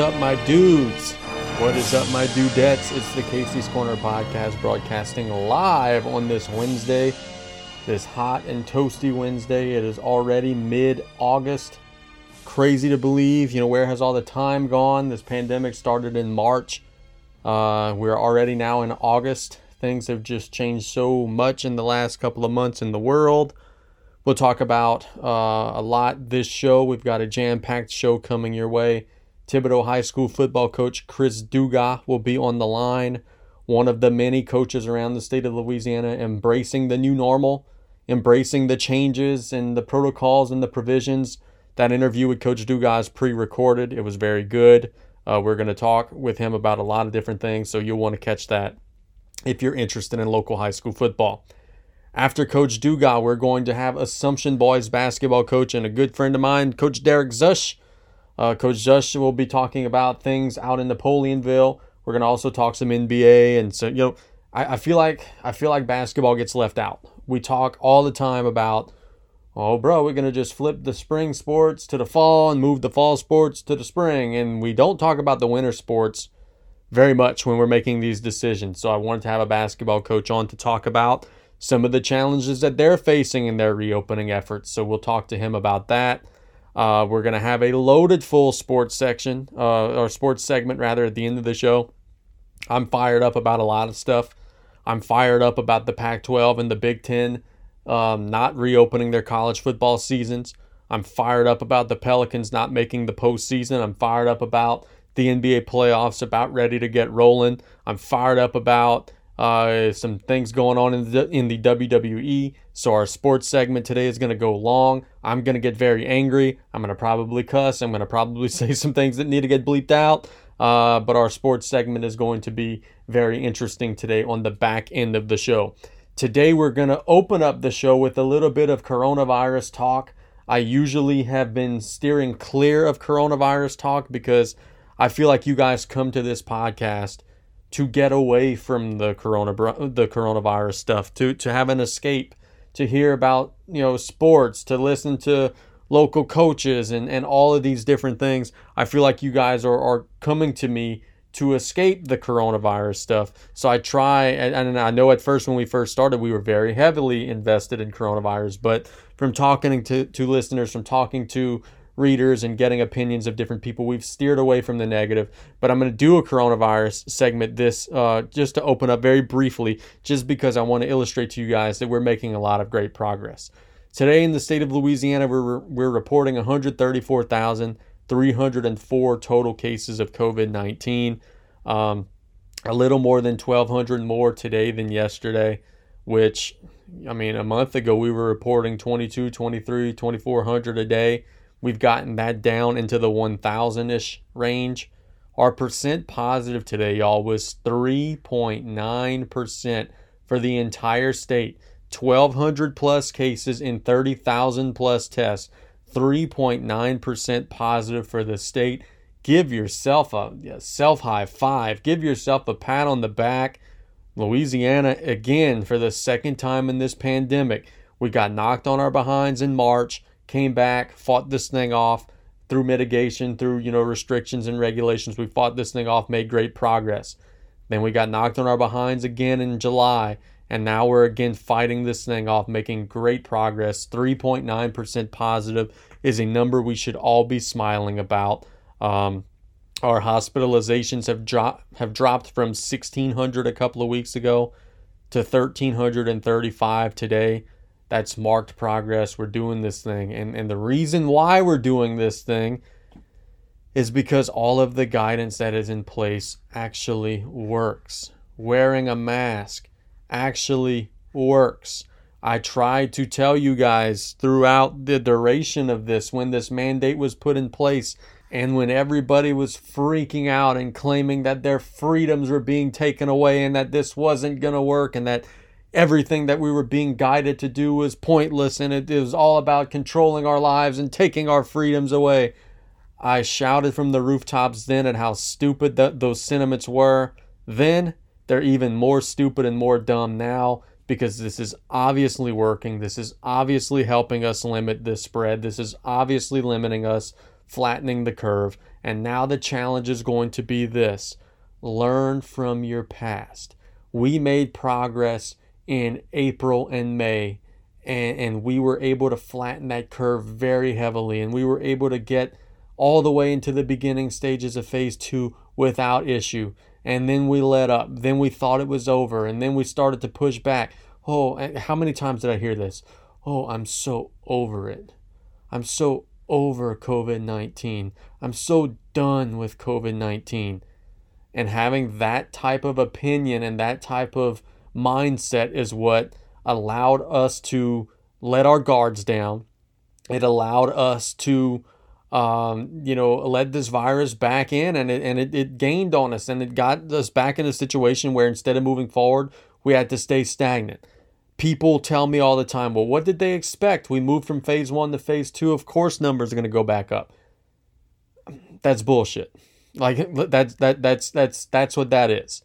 Up, my dudes? What is up, my dudettes? It's the Casey's Corner podcast broadcasting live on this Wednesday, this hot and toasty Wednesday. It is already mid August. Crazy to believe. You know, where has all the time gone? This pandemic started in March. Uh, we're already now in August. Things have just changed so much in the last couple of months in the world. We'll talk about uh, a lot this show. We've got a jam packed show coming your way. Thibodaux High School football coach Chris Dugas will be on the line. One of the many coaches around the state of Louisiana embracing the new normal, embracing the changes and the protocols and the provisions. That interview with Coach Dugas pre recorded. It was very good. Uh, we're going to talk with him about a lot of different things, so you'll want to catch that if you're interested in local high school football. After Coach Dugas, we're going to have Assumption Boys basketball coach and a good friend of mine, Coach Derek Szush. Uh, coach Szush will be talking about things out in Napoleonville. We're to also talk some NBA, and so you know, I, I feel like I feel like basketball gets left out. We talk all the time about, oh, bro, we're to just flip the spring sports to the fall and move the fall sports to the spring, and we don't talk about the winter sports very much when we're making these decisions. So I wanted to have a basketball coach on to talk about some of the challenges that they're facing in their reopening efforts. So we'll talk to him about that. Uh, we're going to have a loaded full sports section, uh, or sports segment rather, at the end of the show. I'm fired up about a lot of stuff. I'm fired up about the Pac 12 and the Big Ten um, not reopening their college football seasons. I'm fired up about the Pelicans not making the postseason. I'm fired up about the NBA playoffs about ready to get rolling. I'm fired up about uh, some things going on in the, in the WWE. So our sports segment today is going to go long. I'm going to get very angry. I'm going to probably cuss. I'm going to probably say some things that need to get bleeped out. Uh, but our sports segment is going to be very interesting today on the back end of the show. Today we're going to open up the show with a little bit of coronavirus talk. I usually have been steering clear of coronavirus talk because I feel like you guys come to this podcast to get away from the corona the coronavirus stuff, to to have an escape, to hear about you know sports, to listen to local coaches and and all of these different things. I feel like you guys are are coming to me to escape the coronavirus stuff. So I try, and, and I know at first when we first started, we were very heavily invested in coronavirus, but from talking to, to listeners, from talking to readers and getting opinions of different people. We've steered away from the negative, but I'm going to do a coronavirus segment this uh, just to open up very briefly, just because I want to illustrate to you guys that we're making a lot of great progress. Today in the state of Louisiana, we're, we're reporting 134,304 total cases of COVID 19. Um, a little more than 1,200 more today than yesterday, which, I mean, a month ago we were reporting 22, 23, 2,400 a day. We've gotten that down into the 1,000 ish range. Our percent positive today, y'all, was 3.9% for the entire state. 1,200 plus cases in 30,000 plus tests. 3.9% positive for the state. Give yourself a self high five. Give yourself a pat on the back. Louisiana, again, for the second time in this pandemic, we got knocked on our behinds in March came back, fought this thing off through mitigation, through you know restrictions and regulations. We fought this thing off, made great progress. Then we got knocked on our behinds again in July, and now we're again fighting this thing off, making great progress. 3.9% positive is a number we should all be smiling about. Um, our hospitalizations have dropped have dropped from 1600 a couple of weeks ago to 1335 today that's marked progress. We're doing this thing. And, and the reason why we're doing this thing is because all of the guidance that is in place actually works. Wearing a mask actually works. I tried to tell you guys throughout the duration of this when this mandate was put in place and when everybody was freaking out and claiming that their freedoms were being taken away and that this wasn't going to work and that everything that we were being guided to do was pointless and it, it was all about controlling our lives and taking our freedoms away. I shouted from the rooftops then at how stupid that those sentiments were. Then they're even more stupid and more dumb now because this is obviously working. This is obviously helping us limit this spread. This is obviously limiting us, flattening the curve. And now the challenge is going to be this learn from your past. We made progress in April and May, and, and we were able to flatten that curve very heavily, and we were able to get all the way into the beginning stages of phase two without issue. And then we let up. Then we thought it was over, and then we started to push back. Oh, how many times did I hear this? Oh, I'm so over it. I'm so over COVID 19. I'm so done with COVID 19. And having that type of opinion and that type of mindset is what allowed us to let our guards down. It allowed us to, um, you know, let this virus back in and it, and it, it gained on us and it got us back in a situation where instead of moving forward, we had to stay stagnant people tell me all the time, well, what did they expect? We moved from phase one to phase two. Of course, numbers are going to go back up. That's bullshit. Like that's that that's that's that's what that is.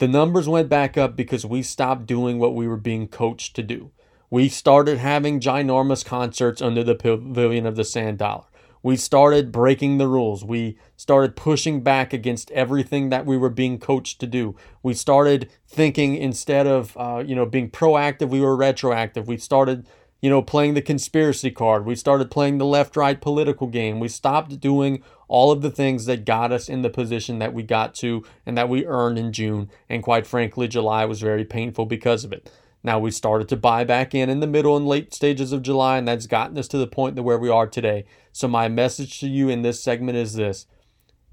The numbers went back up because we stopped doing what we were being coached to do. We started having ginormous concerts under the pavilion of the Sand Dollar we started breaking the rules. We started pushing back against everything that we were being coached to do. We started thinking instead of uh, you know being proactive, we were retroactive. We started you know playing the conspiracy card. We started playing the left-right political game. We stopped doing all of the things that got us in the position that we got to and that we earned in June. And quite frankly, July was very painful because of it. Now we started to buy back in in the middle and late stages of July, and that's gotten us to the point that where we are today. So my message to you in this segment is this: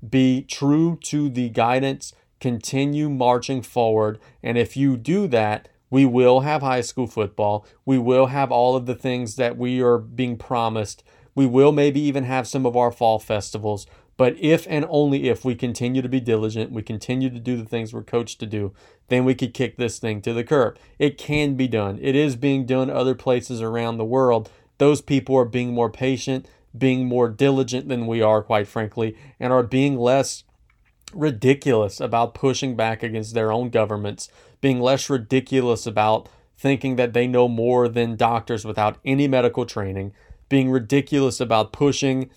be true to the guidance, continue marching forward, and if you do that, we will have high school football. We will have all of the things that we are being promised. We will maybe even have some of our fall festivals. But if and only if we continue to be diligent, we continue to do the things we're coached to do, then we could kick this thing to the curb. It can be done. It is being done other places around the world. Those people are being more patient, being more diligent than we are, quite frankly, and are being less ridiculous about pushing back against their own governments, being less ridiculous about thinking that they know more than doctors without any medical training, being ridiculous about pushing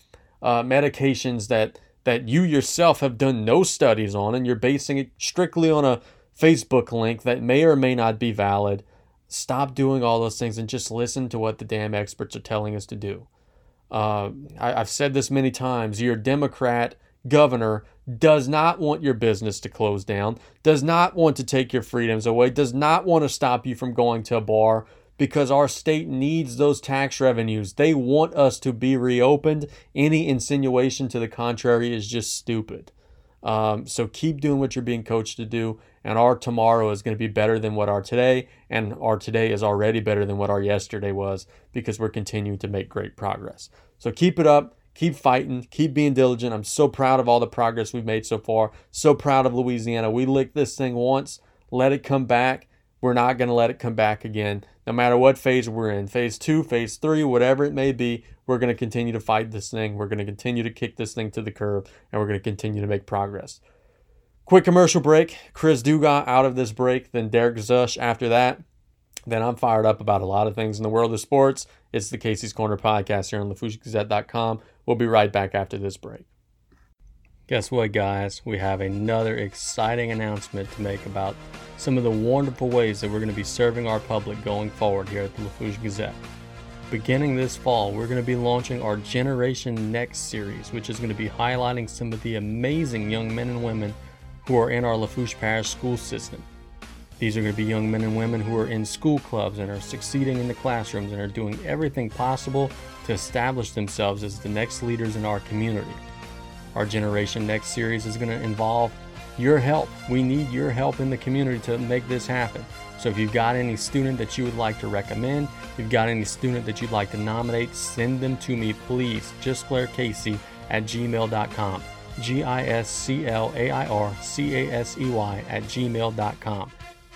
uh, medications that that you yourself have done no studies on, and you're basing it strictly on a Facebook link that may or may not be valid. Stop doing all those things and just listen to what the damn experts are telling us to do. Uh, I, I've said this many times. You're a Democrat governor does not want your business to close down, does not want to take your freedoms away, does not want to stop you from going to a bar, because our state needs those tax revenues. They want us to be reopened. Any insinuation to the contrary is just stupid. Um, so keep doing what you're being coached to do, and our tomorrow is going to be better than what our today, and our today is already better than what our yesterday was because we're continuing to make great progress. So keep it up, keep fighting, keep being diligent. I'm so proud of all the progress we've made so far. So proud of Louisiana. We licked this thing once, let it come back. We're not going to let it come back again no matter what phase we're in phase two, phase three, whatever it may be, we're going to continue to fight this thing. We're going to continue to kick this thing to the curb, and we're going to continue to make progress. Quick commercial break. Chris Dugas out of this break, then Derek Szush after that. Then I'm fired up about a lot of things in the world of sports. It's the Casey's Corner podcast here on LaFourcheGazette.com. We'll be right back after this break. Guess what, guys? We have another exciting announcement to make about some of the wonderful ways that we're going to be serving our public going forward here at the Lafourche Gazette. Beginning this fall, we're going to be launching our Generation Next series, which is going to be highlighting some of the amazing young men and women who are in our Lafourche Parish school system. These are going to be young men and women who are in school clubs and are succeeding in the classrooms and are doing everything possible to establish themselves as the next leaders in our community. Our Generation Next series is going to involve your help. We need your help in the community to make this happen. So if you've got any student that you would like to recommend, if you've got any student that you'd like to nominate, send them to me, please. Gisclair Casey at gmail.com. G I S C L A I R C A S E Y at gmail.com.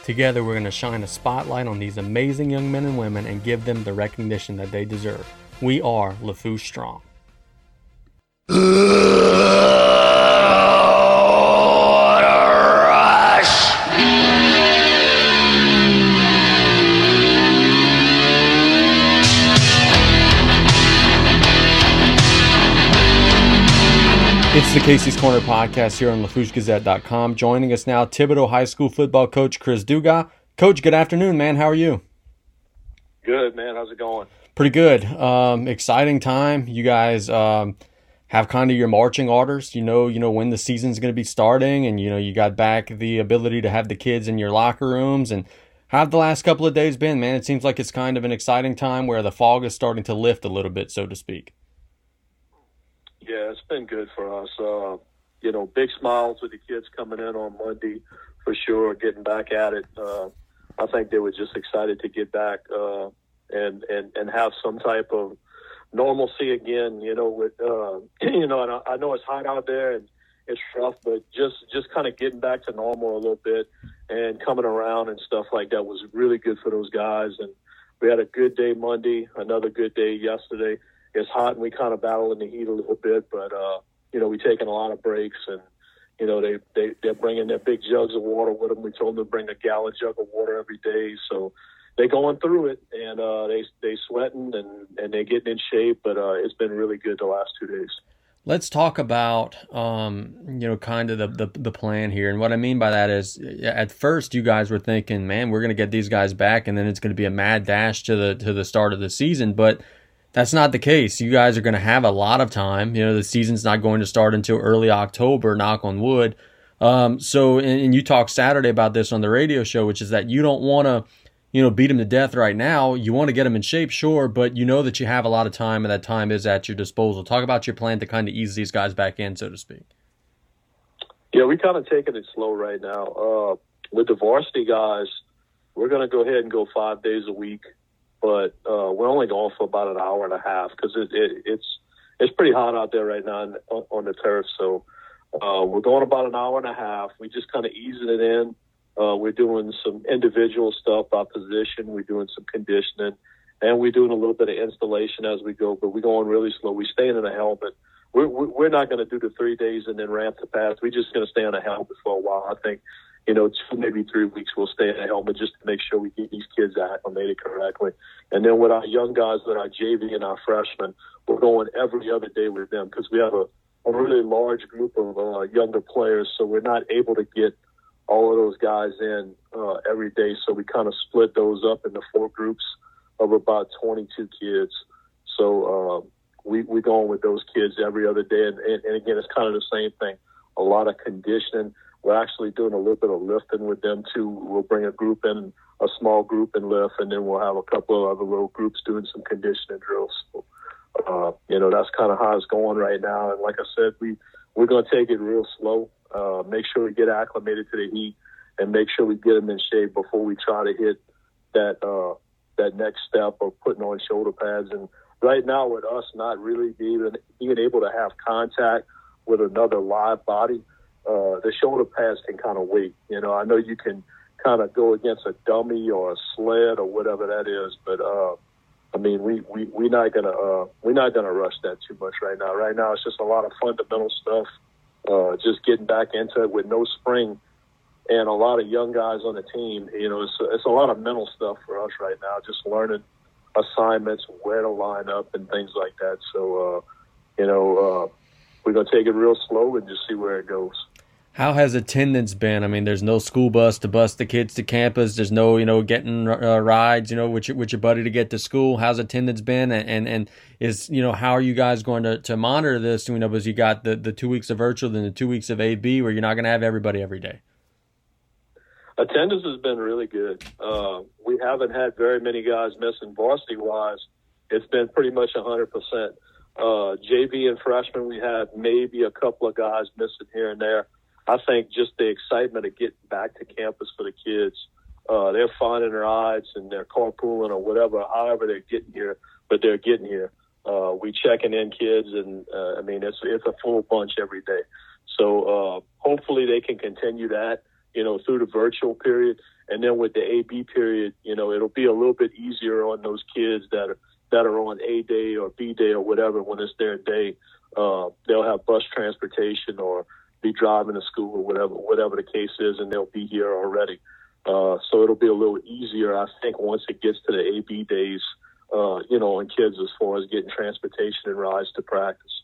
Together, we're going to shine a spotlight on these amazing young men and women and give them the recognition that they deserve. We are Lafourche Strong. the Casey's Corner podcast here on LaFourcheGazette.com. Joining us now, Thibodaux High School football coach Chris Dugas. Coach, good afternoon, man. How are you? Good, man. How's it going? Pretty good. Um, exciting time. You guys um, have kind of your marching orders. You know, you know when the season's going to be starting, and you know you got back the ability to have the kids in your locker rooms. And how have the last couple of days been, man? It seems like it's kind of an exciting time where the fog is starting to lift a little bit, so to speak. Yeah, it's been good for us. Uh, you know, big smiles with the kids coming in on Monday for sure, getting back at it. Uh, I think they were just excited to get back uh, and and and have some type of normalcy again. You know, with uh, you know, and I, I know it's hot out there and it's rough, but just just kind of getting back to normal a little bit and coming around and stuff like that was really good for those guys. And we had a good day Monday, another good day yesterday it's hot and we kind of battle in the heat a little bit, but uh, you know we taking a lot of breaks and you know they they they're bringing their big jugs of water with them. We told them to bring a gallon jug of water every day, so they going through it and uh, they they sweating and and they getting in shape. But uh, it's been really good the last two days. Let's talk about, um, you know, kind of the, the, the plan here, and what I mean by that is, at first you guys were thinking, man, we're going to get these guys back, and then it's going to be a mad dash to the to the start of the season. But that's not the case. You guys are going to have a lot of time. You know, the season's not going to start until early October, knock on wood. Um, so, and, and, you talked Saturday about this on the radio show, which is that you don't want to, you know, beat them to death right now. You want to get them in shape, sure, but you know that you have a lot of time and that time is at your disposal. Talk about your plan to kind of ease these guys back in, so to speak. Yeah, we kind of taking it slow right now. Uh, with the varsity guys, we're going to go ahead and go five days a week but uh, we're only going for about an hour and a half because it, it, it's it's pretty hot out there right now on, on the turf. So uh, we're going about an hour and a half. We just kind of easing it in. Uh, we're doing some individual stuff by position. We're doing some conditioning, and we're doing a little bit of installation as we go. But we're going really slow. We're staying in a helmet. We're we're not going to do the three days and then ramp the pass. We're just going to stay on a helmet for a while. I think you know, two, maybe three weeks we'll stay in a helmet just to make sure we get these kids acclimated correctly. And then with our young guys, with our JV and our freshmen, we're going every other day with them because we have a, a really large group of uh, younger players, so we're not able to get all of those guys in uh, every day. So we kind of split those up into four groups of about 22 kids. So um, we we going with those kids every other day, and, and, and again, it's kind of the same thing. A lot of conditioning we're actually doing a little bit of lifting with them too. We'll bring a group in, a small group and lift, and then we'll have a couple of other little groups doing some conditioning drills. So, uh, you know, that's kind of how it's going right now. And like I said, we we're to take it real slow. Uh, make sure we get acclimated to the heat, and make sure we get them in shape before we try to hit that uh, that next step of putting on shoulder pads. And right now, with us not really being able to have contact with another live body uh, the shoulder pads can kind of wait. You know, I know you can kind of go against a dummy or a sled or whatever that is, but uh, I mean, we we we're not gonna uh, we're not gonna rush that too much right now. Right now, it's just a lot of fundamental stuff. Uh, just getting back into it with no spring and a lot of young guys on the team. You know, it's it's a lot of mental stuff for us right now. Just learning assignments, where to line up, and things like that. So, uh, you know, uh, we're gonna take it real slow and just see where it goes. How has attendance been? I mean, there's no school bus to bus the kids to campus. There's no, you know, getting uh, rides, you know, with your, with your buddy to get to school. How's attendance been? And, and, and is, you know, how are you guys going to, to monitor this? You know, because you got the, the two weeks of virtual, then the two weeks of AB where you're not going to have everybody every day. Attendance has been really good. Uh, we haven't had very many guys missing varsity wise. It's been pretty much 100%. Uh, JV and freshman, we had maybe a couple of guys missing here and there I think just the excitement of getting back to campus for the kids. Uh, they're finding their rides and they're carpooling or whatever, however they're getting here, but they're getting here. Uh, we checking in kids, and uh, I mean it's it's a full bunch every day. So uh, hopefully they can continue that, you know, through the virtual period, and then with the AB period, you know, it'll be a little bit easier on those kids that are that are on A day or B day or whatever when it's their day. Uh, they'll have bus transportation or be driving to school or whatever whatever the case is, and they'll be here already. Uh, so it'll be a little easier, I think, once it gets to the AB days, uh, you know, on kids as far as getting transportation and rides to practice.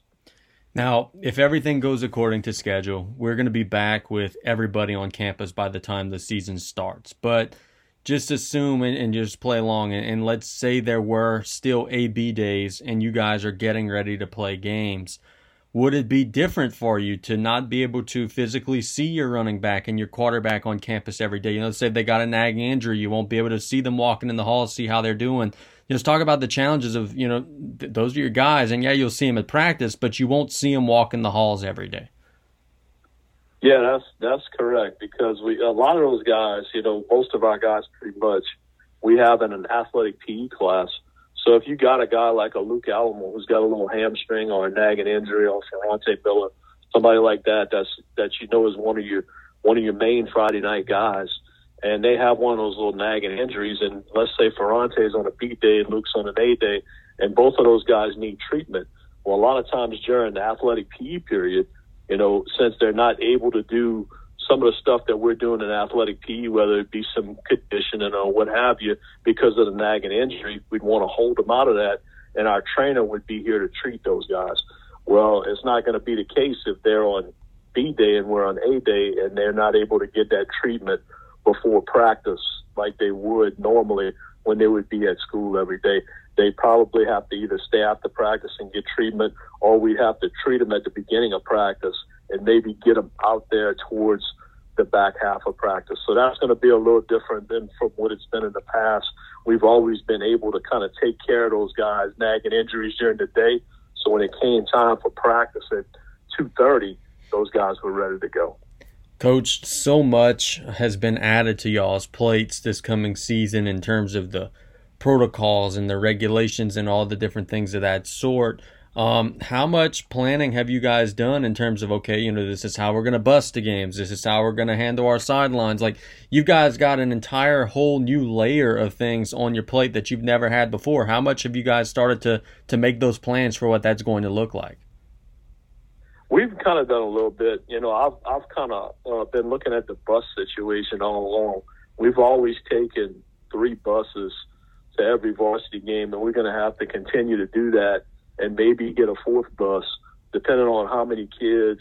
Now, if everything goes according to schedule, we're going to be back with everybody on campus by the time the season starts. But just assume and, and just play along, and, and let's say there were still AB days and you guys are getting ready to play games would it be different for you to not be able to physically see your running back and your quarterback on campus every day? You know, say they got a nagging injury, you won't be able to see them walking in the halls, see how they're doing. Just talk about the challenges of, you know, th- those are your guys, and yeah, you'll see them at practice, but you won't see them walking the halls every day. Yeah, that's that's correct because we a lot of those guys, you know, most of our guys pretty much we have in an athletic PE class so if you got a guy like a Luke Alamo who's got a little hamstring or a nagging injury or Ferrante Miller, somebody like that that's that you know is one of your one of your main Friday night guys, and they have one of those little nagging injuries, and let's say Ferrante's on a B day and Luke's on an A day, and both of those guys need treatment. Well, a lot of times during the athletic PE period, you know, since they're not able to do some of the stuff that we're doing in athletic PE, whether it be some conditioning or what have you, because of the nagging injury, we'd want to hold them out of that, and our trainer would be here to treat those guys. Well, it's not going to be the case if they're on B day and we're on A day, and they're not able to get that treatment before practice like they would normally when they would be at school every day. They probably have to either stay after practice and get treatment, or we'd have to treat them at the beginning of practice and maybe get them out there towards the back half of practice. So that's going to be a little different than from what it's been in the past. We've always been able to kind of take care of those guys nagging injuries during the day. So when it came time for practice at 2:30, those guys were ready to go. Coach, so much has been added to y'all's plates this coming season in terms of the protocols and the regulations and all the different things of that sort. Um, how much planning have you guys done in terms of okay, you know, this is how we're gonna bust the games, this is how we're gonna handle our sidelines. Like you guys got an entire whole new layer of things on your plate that you've never had before. How much have you guys started to to make those plans for what that's going to look like? We've kind of done a little bit. You know, I've I've kind of uh, been looking at the bus situation all along. We've always taken three buses to every varsity game, and we're going to have to continue to do that and maybe get a fourth bus, depending on how many kids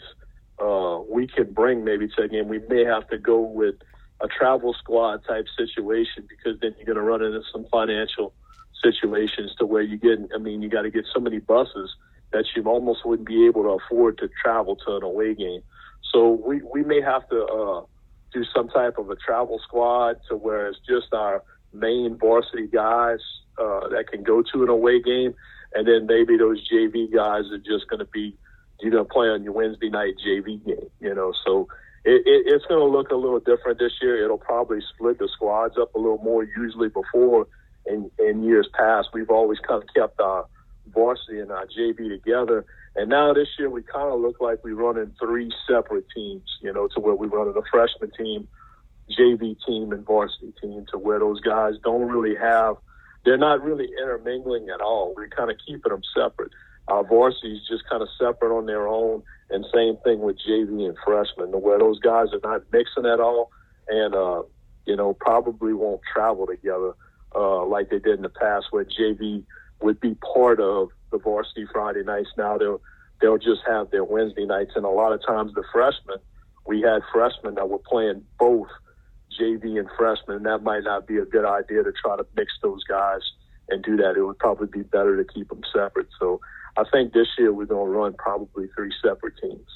uh, we can bring maybe to a game. We may have to go with a travel squad type situation because then you're going to run into some financial situations to where you get, I mean, you got to get so many buses that you almost wouldn't be able to afford to travel to an away game. So we, we may have to uh, do some type of a travel squad to where it's just our main varsity guys uh, that can go to an away game and then maybe those JV guys are just going to be you're going to play on your Wednesday night JV game, you know. So it, it, it's going to look a little different this year. It'll probably split the squads up a little more. Usually before in in years past, we've always kind of kept our varsity and our JV together. And now this year we kind of look like we're running three separate teams, you know, to where we run in a freshman team, JV team, and varsity team, to where those guys don't really have – they're not really intermingling at all. We're kind of keeping them separate. Our varsity's just kind of separate on their own, and same thing with JV and freshmen, where those guys are not mixing at all, and uh, you know probably won't travel together uh, like they did in the past, where JV would be part of the varsity Friday nights. Now they'll they'll just have their Wednesday nights, and a lot of times the freshmen, we had freshmen that were playing both JV and freshmen, that might not be a good idea to try to mix those guys and do that. It would probably be better to keep them separate. So I think this year we're going to run probably three separate teams.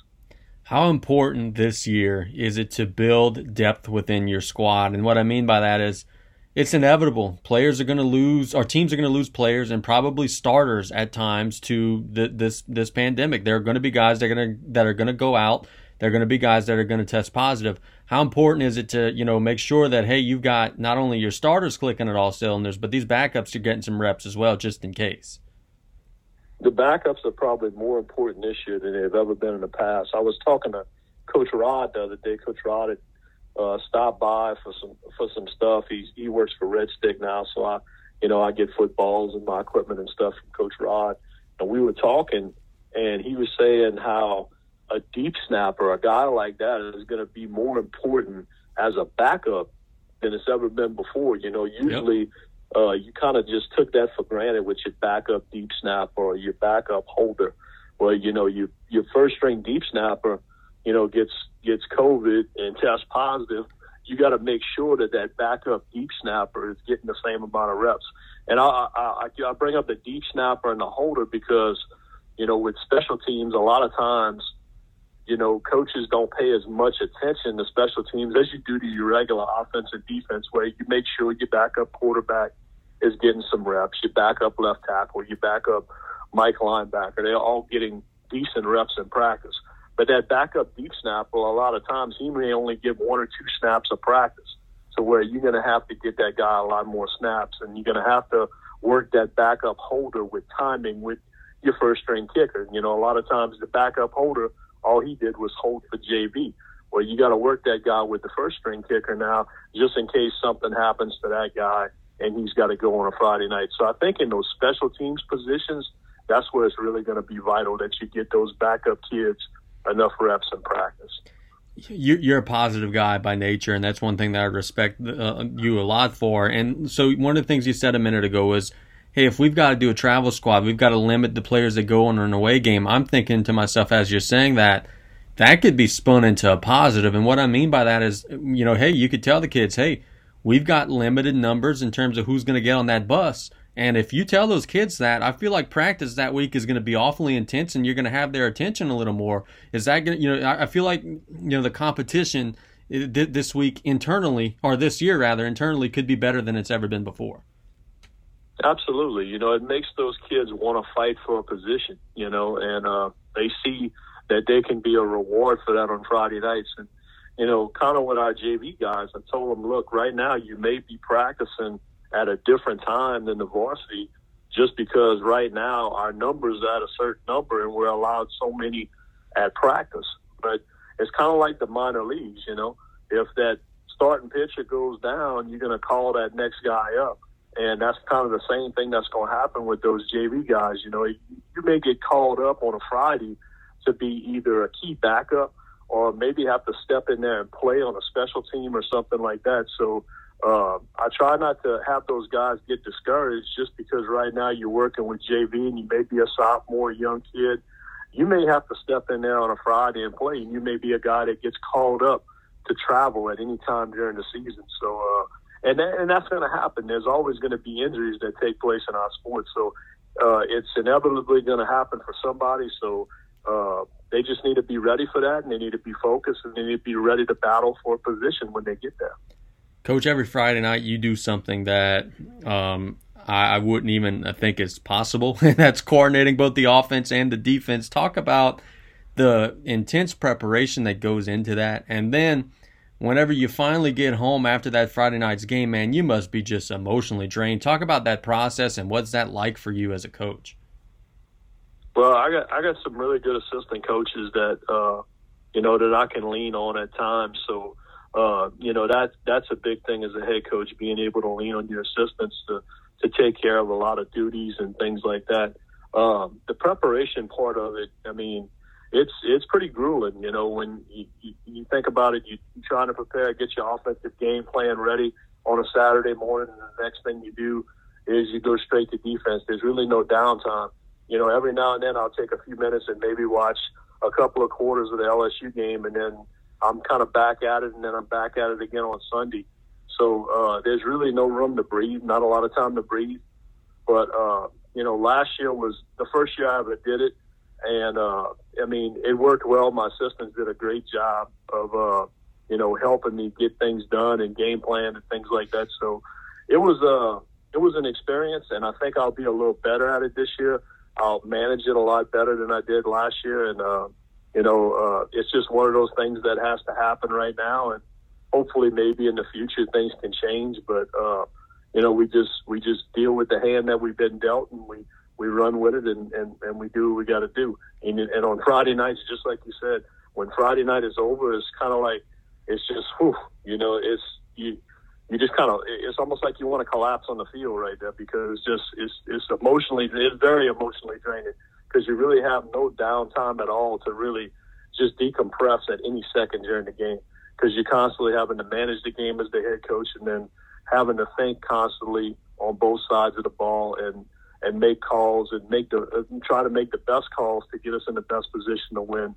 How important this year is it to build depth within your squad? And what I mean by that is it's inevitable. Players are going to lose, our teams are going to lose players and probably starters at times to the, this this pandemic. There are going to be guys that are going to that are going to go out they're going to be guys that are going to test positive. How important is it to, you know, make sure that, hey, you've got not only your starters clicking at all cylinders, but these backups are getting some reps as well, just in case? The backups are probably more important this year than they've ever been in the past. I was talking to Coach Rod the other day. Coach Rod had uh, stopped by for some for some stuff. He's he works for Red Stick now, so I, you know, I get footballs and my equipment and stuff from Coach Rod. And we were talking, and he was saying how a deep snapper, a guy like that, is going to be more important as a backup than it's ever been before. You know, usually yep. uh, you kind of just took that for granted with your backup deep snapper or your backup holder. well, you know, you your first string deep snapper, you know, gets gets COVID and tests positive. You got to make sure that that backup deep snapper is getting the same amount of reps. And I, I, I bring up the deep snapper and the holder because, you know, with special teams, a lot of times, you know, coaches don't pay as much attention to special teams as you do to your regular offense and defense, where you make sure your backup quarterback is getting some reps, your backup left tackle, your backup Mike linebacker. They're all getting decent reps in practice. But that backup deep snapper, a lot of times he may only give one or two snaps of practice. So where you're going to have to get that guy a lot more snaps, and you're going to have to work that backup holder with timing with your first string kicker. You know, a lot of times the backup holder, all he did was hold for JV. Well, you got to work that guy with the first string kicker now, just in case something happens to that guy and he's got to go on a Friday night. So I think in those special teams positions, that's where it's really going to be vital that you get those backup kids enough reps in practice. You're a positive guy by nature, and that's one thing that I respect uh, you a lot for. And so, one of the things you said a minute ago was, "Hey, if we've got to do a travel squad, we've got to limit the players that go on an away game." I'm thinking to myself as you're saying that, that could be spun into a positive. And what I mean by that is, you know, hey, you could tell the kids, "Hey, we've got limited numbers in terms of who's going to get on that bus." And if you tell those kids that, I feel like practice that week is going to be awfully intense, and you're going to have their attention a little more. Is that going? to, You know, I feel like you know the competition uh, this week internally, or this year rather, internally could be better than it's ever been before. Absolutely, you know, it makes those kids want to fight for a position, you know, and uh, they see that they can be a reward for that on Friday nights. And you know, kind of with our JV guys, I told them, look, right now you may be practicing at a different time than the varsity just because right now our numbers at a certain number and we're allowed so many at practice. But it's kind of like the minor leagues, you know. If that starting pitcher goes down, you're going to call that next guy up. And that's kind of the same thing that's going to happen with those JV guys. You know, you may get called up on a Friday to be either a key backup or maybe have to step in there and play on a special team or something like that. So uh, I try not to have those guys get discouraged just because right now you're working with JV and you may be a sophomore, young kid. You may have to step in there on a Friday and play, and you may be a guy that gets called up to travel at any time during the season. So, uh, and that, and that's going to happen. There's always going to be injuries that take place in our sport. So, uh, it's inevitably going to happen for somebody. So, uh, they just need to be ready for that, and they need to be focused, and they need to be ready to battle for a position when they get there. Coach, every Friday night you do something that um, I, I, wouldn't even think is possible, and that's coordinating both the offense and the defense. Talk about the intense preparation that goes into that, and then whenever you finally get home after that Friday night's game, man, you must be just emotionally drained. Talk about that process and what's that like for you as a coach. Well, I got I got some really good assistant coaches that uh, you know that I can lean on at times. So uh, you know that that's a big thing as a head coach, being able to lean on your assistants to to take care of a lot of duties and things like that. Um, the preparation part of it, I mean, it's it's pretty grueling. You know, when you, you, you think about it, you, you're trying to prepare, get your offensive game plan ready on a Saturday morning, and the next thing you do is you go straight to defense. There's really no downtime. You know, every now and then I'll take a few minutes and maybe watch a couple of quarters of the LSU game, and then I'm kind of back at it, and then I'm back at it again on Sunday. So uh, there's really no room to breathe, not a lot of time to breathe. But uh, you know, last year was the first year I ever did it, and uh, I mean, it worked well. My assistants did a great job of uh, you know helping me get things done and game plan and things like that. So it was uh, it was an experience, and I think I'll be a little better at it this year. I'll manage it a lot better than I did last year, and uh, you know, uh, it's just one of those things that has to happen right now, and hopefully, maybe in the future things can change. But uh, you know, we just we just deal with the hand that we've been dealt, and we we run with it, and and, and we do what we got to do. And, and on Friday nights, just like you said, when Friday night is over, it's kind of like it's just, whew, you know, it's you you just kind of it's almost like you want to collapse on the field right there because it's just it's it's emotionally it's very emotionally draining because you really have no downtime at all to really just decompress at any second during the game because you're constantly having to manage the game as the head coach and then having to think constantly on both sides of the ball and and make calls and make the and try to make the best calls to get us in the best position to win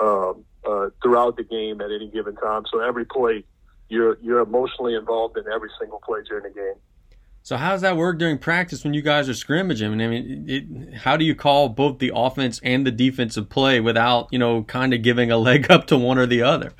um, uh, throughout the game at any given time. So every play, you're you're emotionally involved in every single play during the game. So how does that work during practice when you guys are scrimmaging? I mean, it, how do you call both the offense and the defensive play without you know kind of giving a leg up to one or the other?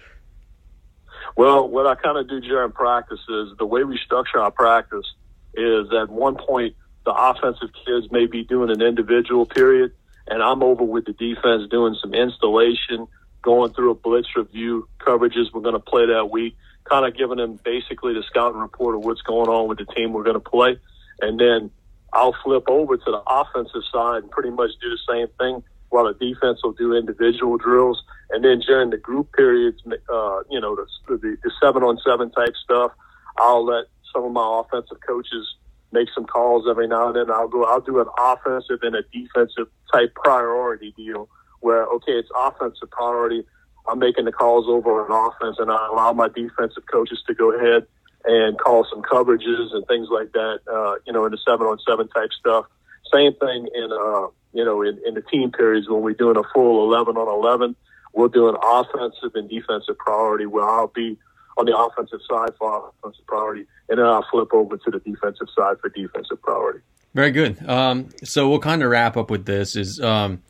Well, what I kind of do during practice is the way we structure our practice is at one point the offensive kids may be doing an individual period, and I'm over with the defense doing some installation, going through a blitz review, coverages we're going to play that week, kind of giving them basically the scouting report of what's going on with the team we're going to play. And then I'll flip over to the offensive side and pretty much do the same thing while the defense will do individual drills. And then during the group periods, uh, you know, the, the, the seven on seven type stuff, I'll let some of my offensive coaches make some calls every now and then. I'll go, I'll do an offensive and a defensive type priority deal where, okay, it's offensive priority. I'm making the calls over on offense and I allow my defensive coaches to go ahead and call some coverages and things like that, uh, you know, in the seven on seven type stuff. Same thing in, uh, you know, in, in the team periods when we're doing a full 11 on 11, we'll do an offensive and defensive priority where I'll be on the offensive side for offensive priority, and then I'll flip over to the defensive side for defensive priority. Very good. Um, so we'll kind of wrap up with this: is um,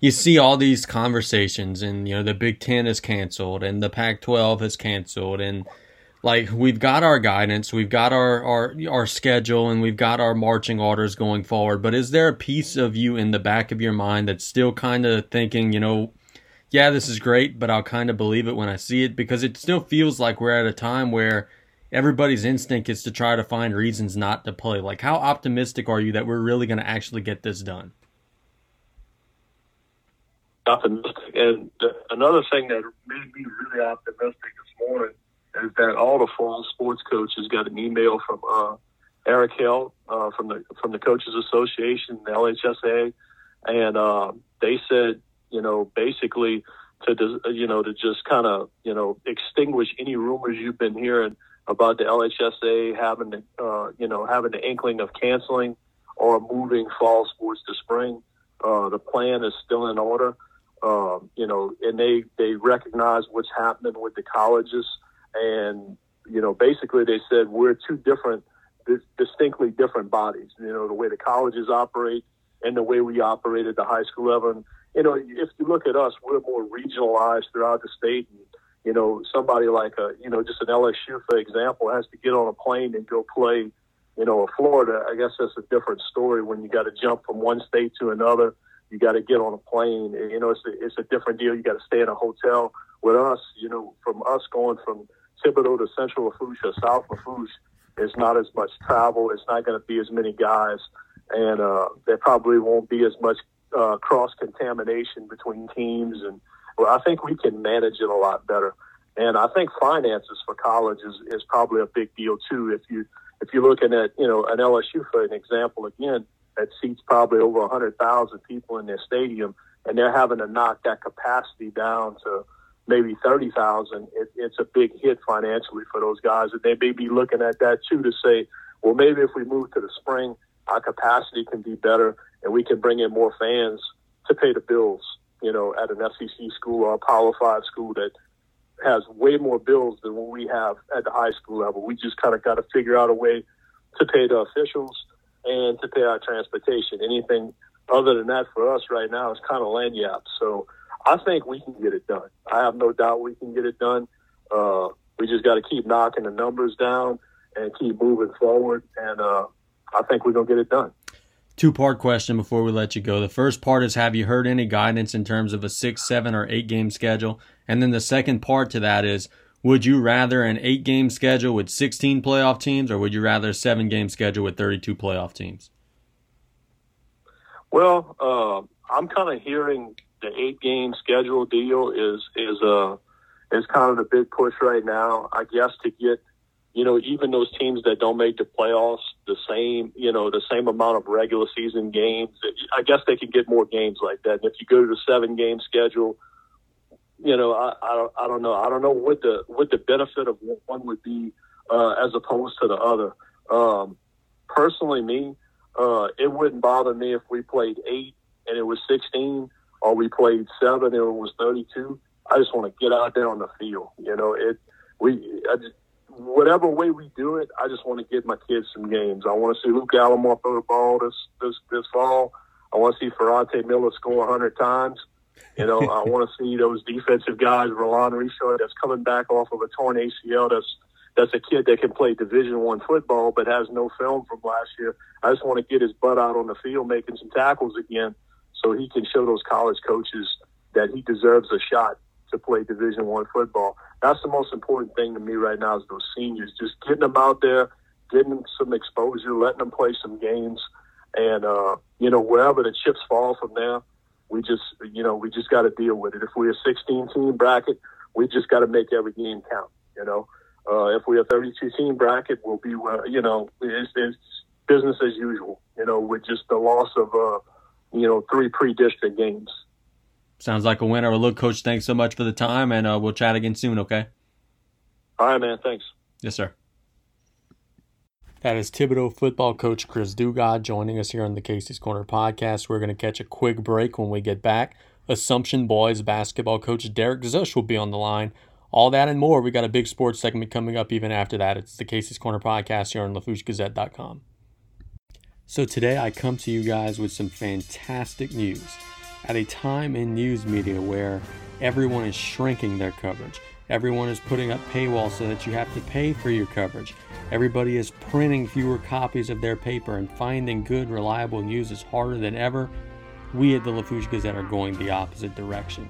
you see all these conversations, and you know the Big Ten is canceled, and the Pac-12 is canceled, and like we've got our guidance, we've got our, our our schedule, and we've got our marching orders going forward. But is there a piece of you in the back of your mind that's still kind of thinking, you know, yeah, this is great, but I'll kind of believe it when I see it because it still feels like we're at a time where everybody's instinct is to try to find reasons not to play. Like, how optimistic are you that we're really going to actually get this done? Optimistic. And another thing that made me really optimistic this morning is that all the fall sports coaches got an email from uh, Eric Hill uh, from the from the Coaches Association, the LHSAA, and uh, they said you know, basically to, you know, to just kind of, you know, extinguish any rumors you've been hearing about the LHSAA having, the, uh, you know, having the inkling of canceling or moving fall sports to spring. Uh, the plan is still in order. Um, you know, and they, they recognize what's happening with the colleges. And, you know, basically they said we're two different, distinctly different bodies. You know, the way the colleges operate and the way we operate at the high school level. And you know, if you look at us, we're more regionalized throughout the state. And, you know, somebody like a, you know, just an LSU, for example, has to get on a plane and go play, you know, a Florida. I guess that's a different story when you got to jump from one state to another. You got to get on a plane. You know, it's a, it's a different deal. You got to stay in a hotel. With us, you know, from us going from Thibodaux to Central Lafourche or South Lafourche, it's not as much travel. It's not going to be as many guys, and uh, there probably won't be as much uh, cross contamination between teams, and well, I think we can manage it a lot better. And I think finances for college is, is probably a big deal too. If you if you're looking at you know an LSU for an example again that seats probably over a hundred thousand people in their stadium, and they're having to knock that capacity down to maybe thirty thousand. It, it's a big hit financially for those guys, and they may be looking at that too to say, well, maybe if we move to the spring, our capacity can be better, and we can bring in more fans to pay the bills. You know, at an SEC school or a Power Five school that has way more bills than what we have at the high school level. We just kind of got to figure out a way to pay the officials and to pay our transportation. Anything other than that for us right now is kind of lagniappe. So I think we can get it done. I have no doubt we can get it done. Uh, we just got to keep knocking the numbers down and keep moving forward. And uh, I think we're going to get it done. Two part question before we let you go. The first part is Have you heard any guidance in terms of a six, seven, or eight game schedule? And then the second part to that is Would you rather an eight game schedule with 16 playoff teams, or would you rather a seven game schedule with 32 playoff teams? Well, uh, I'm kind of hearing the eight game schedule deal is is uh is kind of the big push right now. I guess to get you know, even those teams that don't make the playoffs, the same, you know, the same amount of regular season games. I guess they can get more games like that. And if you go to the seven game schedule, you know, I, I don't, I don't know. I don't know what the what the benefit of one would be uh, as opposed to the other. Um, personally, me, uh, it wouldn't bother me if we played eight and it was 16, or we played seven and it was 32. I just want to get out there on the field. You know, it we I just, whatever way we do it, I just want to get my kids some games. I want to see Luke Allamore throw the ball this this this fall. I want to see Ferrante Miller score 100 times. You know, I want to see those defensive guys, Roland Richard, that's coming back off of a torn ACL. That's that's a kid that can play Division One football, but has no film from last year. I just want to get his butt out on the field, making some tackles again, so he can show those college coaches that he deserves a shot to play Division One football. That's the most important thing to me right now is those seniors, just getting them out there, getting some exposure, letting them play some games, and uh, you know wherever the chips fall from there, we just you know we just got to deal with it. If we're a 16 team bracket, we just got to make every game count. You know, uh, if we're a 32 team bracket, we'll be uh, you know it's, it's business as usual. You know, with just the loss of uh, you know three pre district games. Sounds like a winner. Well, look, Coach, thanks so much for the time, and uh, we'll chat again soon, okay? All right, man. Thanks. Yes, sir. That is Thibodaux football coach Chris Dugas joining us here on the Casey's Corner podcast. We're going to catch a quick break when we get back. Assumption Boys basketball coach Derek Szush will be on the line. All that and more. We got a big sports segment coming up even after that. It's the Casey's Corner podcast here on LaFourcheGazette.com. So today I come to you guys with some fantastic news at a time in news media where everyone is shrinking their coverage. Everyone is putting up paywalls so that you have to pay for your coverage. Everybody is printing fewer copies of their paper and finding good, reliable news is harder than ever. We at the Lafourche Gazette are going the opposite direction.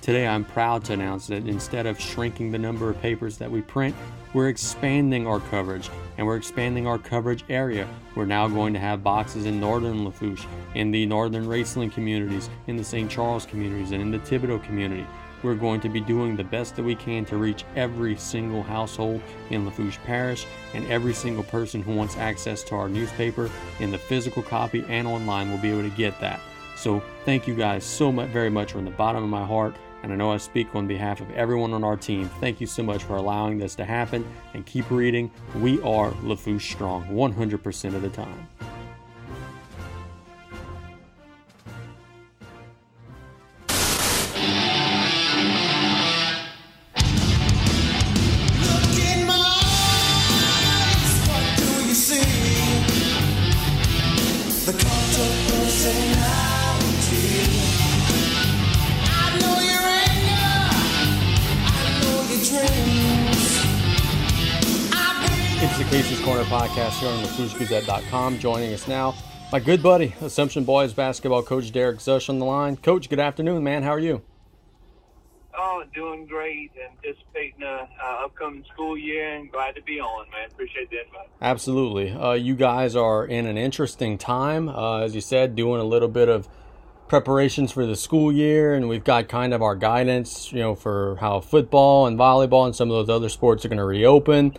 Today, I'm proud to announce that instead of shrinking the number of papers that we print, we're expanding our coverage and we're expanding our coverage area. We're now going to have boxes in northern Lafourche, in the northern Raceland communities, in the St. Charles communities, and in the Thibodaux community. We're going to be doing the best that we can to reach every single household in Lafourche Parish and every single person who wants access to our newspaper in the physical copy and online will be able to get that. So thank you guys so much, very much from the bottom of my heart. And I know I speak on behalf of everyone on our team. Thank you so much for allowing this to happen and keep reading. We are Lafourche Strong 100% of the time. Podcast here on LaFourcheGazette.com. Joining us now, my good buddy, Assumption Boys basketball coach Derek Szush on the line. Coach, good afternoon, man. How are you? Oh, doing great. Anticipating a uh, upcoming school year and glad to be on, man. Appreciate the invite. Absolutely. Uh, you guys are in an interesting time, uh, as you said, doing a little bit of preparations for the school year, and we've got kind of our guidance, you know, for how football and volleyball and some of those other sports are going to reopen.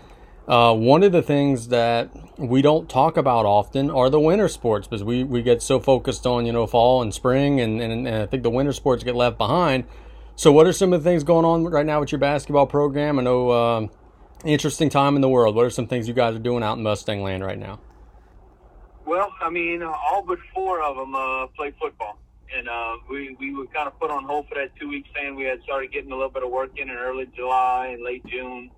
Uh, one of the things that we don't talk about often are the winter sports because we, we get so focused on you know fall and spring and, and, and I think the winter sports get left behind. So what are some of the things going on right now with your basketball program? I know uh, interesting time in the world. What are some things you guys are doing out in Mustang Land right now? Well, I mean, all but four of them uh, play football, and uh, we we were kind of put on hold for that two week saying we had started getting a little bit of work in in early July and late June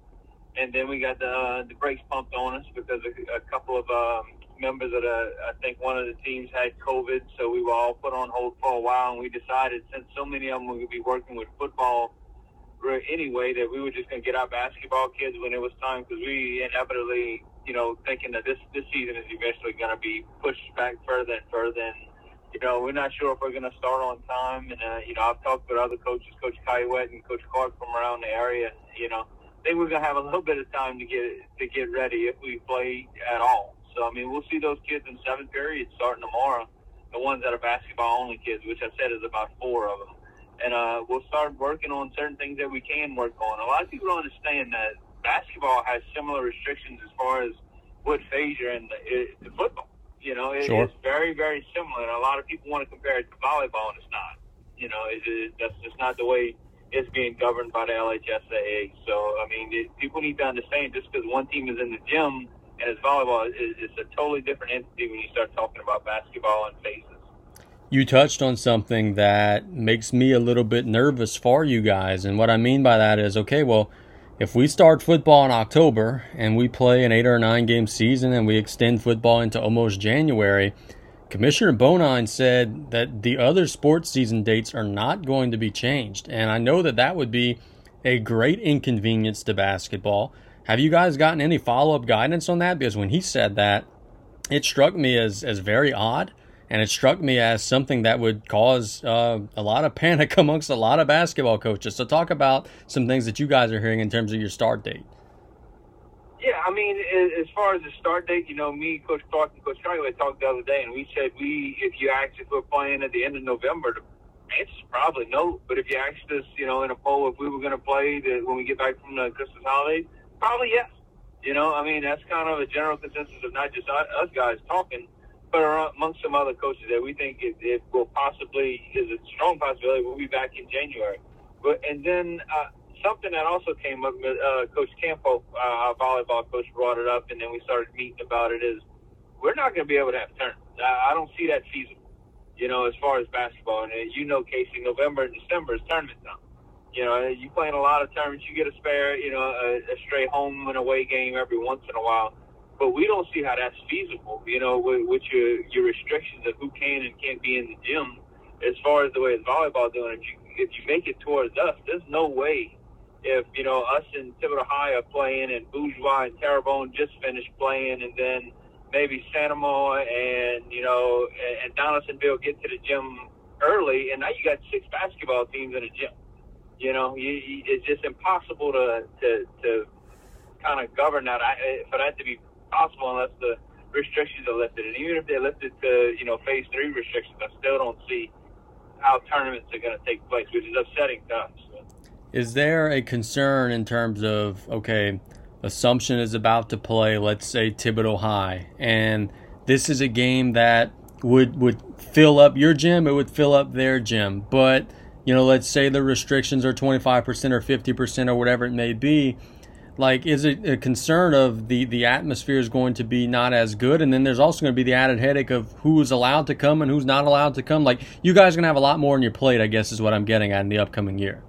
and then we got the uh, the brakes pumped on us because a, a couple of um, members of the I think one of the teams had COVID, so we were all put on hold for a while, and we decided since so many of them would be working with football anyway that we were just going to get our basketball kids when it was time because we inevitably you know thinking that this this season is eventually going to be pushed back further and further and you know, we're not sure if we're going to start on time. And, uh, you know, I've talked with other coaches, Coach Caillouette and Coach Clark from around the area. You know, think we're gonna have a little bit of time to get to get ready if we play at all. So I mean, we'll see those kids in seventh period starting tomorrow. The ones that are basketball only kids, which I said is about four of them, and uh, we'll start working on certain things that we can work on. A lot of people don't understand that basketball has similar restrictions as far as what phase you're in the, the football. You know, it, sure. it's very very similar. And a lot of people want to compare it to volleyball, and it's not. You know, it, it, that's just not the way is being governed by the LHSAA. So, I mean, it, people need to understand just because one team is in the gym and it's volleyball. It's, it's a totally different entity when you start talking about basketball and phases. You touched on something that makes me a little bit nervous for you guys, and what I mean by that is, okay, well, if we start football in October and we play an eight or nine game season and we extend football into almost January Commissioner Bonine said that the other sports season dates are not going to be changed. And I know that that would be a great inconvenience to basketball. Have you guys gotten any follow up guidance on that? Because when he said that, it struck me as, as very odd. And it struck me as something that would cause uh, a lot of panic amongst a lot of basketball coaches. So, talk about some things that you guys are hearing in terms of your start date. I mean, as far as the start date, you know, me, Coach Clark, and Coach Charlie talked the other day, and we said we, if you asked if we're playing at the end of November, the answer's probably no. But if you asked us, you know, in a poll if we were going to play the, when we get back from the Christmas holidays, probably yes. You know, I mean, that's kind of a general consensus of not just us guys talking, but amongst some other coaches that we think it, it will possibly is a strong possibility we'll be back in January. But and then uh, something that also came up, uh, Coach Campo, uh, our volleyball coach, brought it up, and then we started meeting about it. Is we're not going to be able to have tournaments. I, I don't see that feasible. You know, as far as basketball, and uh, you know, Casey, November and December is tournament time. You know, you playing a lot of tournaments, you get a spare, you know, a, a straight home and away game every once in a while. But we don't see how that's feasible. You know, with, with your your restrictions of who can and can't be in the gym. As far as the way volleyball doing, if you if you make it towards us, there's no way if you know us and Thibodaux High are playing, and Bourgeois and Terrebonne just finished playing, and then maybe St. Amant and you know and, and Donaldsonville get to the gym early, and now you got six basketball teams in a gym. You know, you, you, it's just impossible to to to kind of govern that I, for that to be possible unless the restrictions are lifted. And even if they're lifted to you know phase three restrictions, I still don't see how tournaments are going to take place, which is upsetting to us. Is there a concern in terms of okay, Assumption is about to play, let's say Thibodaux High, and this is a game that would would fill up your gym, it would fill up their gym, but you know, let's say the restrictions are 25% or 50% or whatever it may be. Like, is it a concern of the, the atmosphere is going to be not as good? And then there's also going to be the added headache of who's allowed to come and who's not allowed to come. Like, you guys are going to have a lot more on your plate, I guess, is what I'm getting at in the upcoming year.